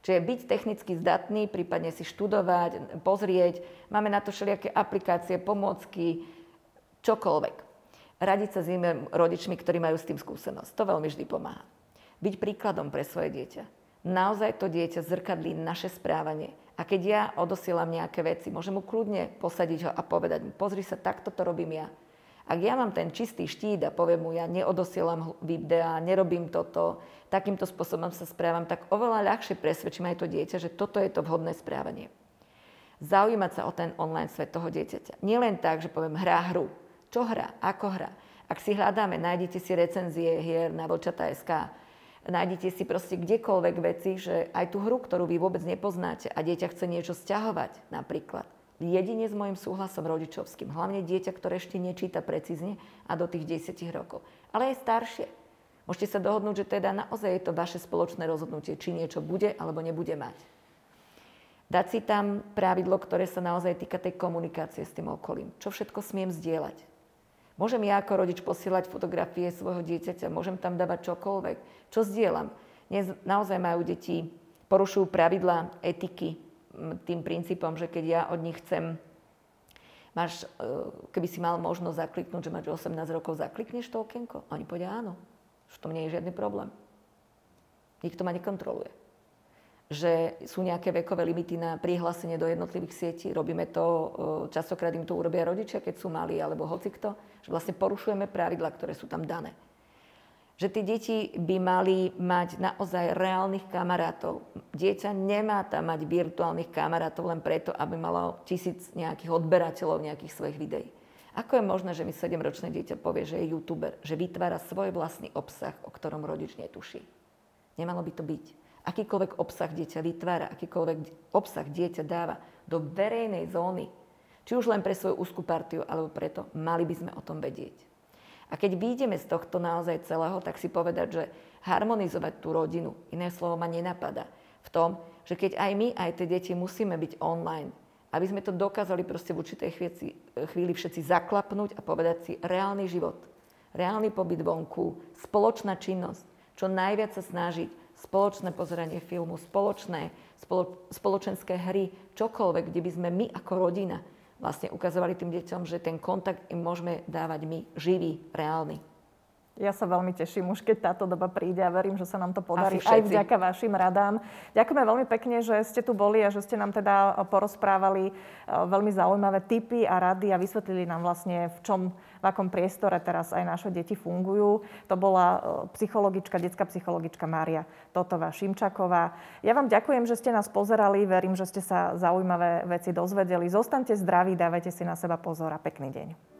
Čiže byť technicky zdatný, prípadne si študovať, pozrieť. Máme na to všelijaké aplikácie, pomôcky, čokoľvek. Radiť sa s inými rodičmi, ktorí majú s tým skúsenosť. To veľmi vždy pomáha. Byť príkladom pre svoje dieťa. Naozaj to dieťa zrkadlí naše správanie. A keď ja odosielam nejaké veci, môžem mu kľudne posadiť ho a povedať mu, pozri sa, takto to robím ja. Ak ja mám ten čistý štít a poviem mu, ja neodosielam videa, nerobím toto, takýmto spôsobom sa správam, tak oveľa ľahšie presvedčím aj to dieťa, že toto je to vhodné správanie. Zaujímať sa o ten online svet toho dieťaťa. Nie len tak, že poviem hrá hru. Čo hrá? Ako hrá? Ak si hľadáme, nájdete si recenzie hier na vlčata.sk, nájdete si proste kdekoľvek veci, že aj tú hru, ktorú vy vôbec nepoznáte a dieťa chce niečo stiahovať napríklad, jedine s môjim súhlasom rodičovským. Hlavne dieťa, ktoré ešte nečíta precízne a do tých 10 rokov. Ale aj staršie. Môžete sa dohodnúť, že teda naozaj je to vaše spoločné rozhodnutie, či niečo bude alebo nebude mať. Dať si tam pravidlo, ktoré sa naozaj týka tej komunikácie s tým okolím. Čo všetko smiem zdieľať. Môžem ja ako rodič posielať fotografie svojho dieťaťa, môžem tam dávať čokoľvek. Čo zdieľam? Dnes naozaj majú deti, porušujú pravidlá etiky, tým princípom, že keď ja od nich chcem, máš, e, keby si mal možnosť zakliknúť, že máš 18 rokov, zaklikneš to okienko? Oni povedia áno, že to nie je žiadny problém. Nikto ma nekontroluje. Že sú nejaké vekové limity na prihlásenie do jednotlivých sietí. Robíme to, e, častokrát im to urobia rodičia, keď sú malí, alebo hocikto. Že vlastne porušujeme pravidla, ktoré sú tam dané že tí deti by mali mať naozaj reálnych kamarátov. Dieťa nemá tam mať virtuálnych kamarátov len preto, aby malo tisíc nejakých odberateľov nejakých svojich videí. Ako je možné, že mi 7-ročné dieťa povie, že je youtuber, že vytvára svoj vlastný obsah, o ktorom rodič netuší? Nemalo by to byť. Akýkoľvek obsah dieťa vytvára, akýkoľvek obsah dieťa dáva do verejnej zóny, či už len pre svoju úzkú partiu, alebo preto, mali by sme o tom vedieť. A keď vyjdeme z tohto naozaj celého, tak si povedať, že harmonizovať tú rodinu, iné slovo ma nenapadá, v tom, že keď aj my, aj tie deti musíme byť online, aby sme to dokázali proste v určitej chvíli, chvíli všetci zaklapnúť a povedať si reálny život, reálny pobyt vonku, spoločná činnosť, čo najviac sa snažiť, spoločné pozeranie filmu, spoločné, spolo, spoločenské hry, čokoľvek, kde by sme my ako rodina vlastne ukazovali tým deťom, že ten kontakt im môžeme dávať my živý, reálny. Ja sa veľmi teším už, keď táto doba príde a verím, že sa nám to podarí aj vďaka vašim radám. Ďakujeme veľmi pekne, že ste tu boli a že ste nám teda porozprávali e, veľmi zaujímavé tipy a rady a vysvetlili nám vlastne, v čom, v akom priestore teraz aj naše deti fungujú. To bola e, psychologička, detská psychologička Mária Totová Šimčaková. Ja vám ďakujem, že ste nás pozerali. Verím, že ste sa zaujímavé veci dozvedeli. Zostaňte zdraví, dávajte si na seba pozor a pekný deň.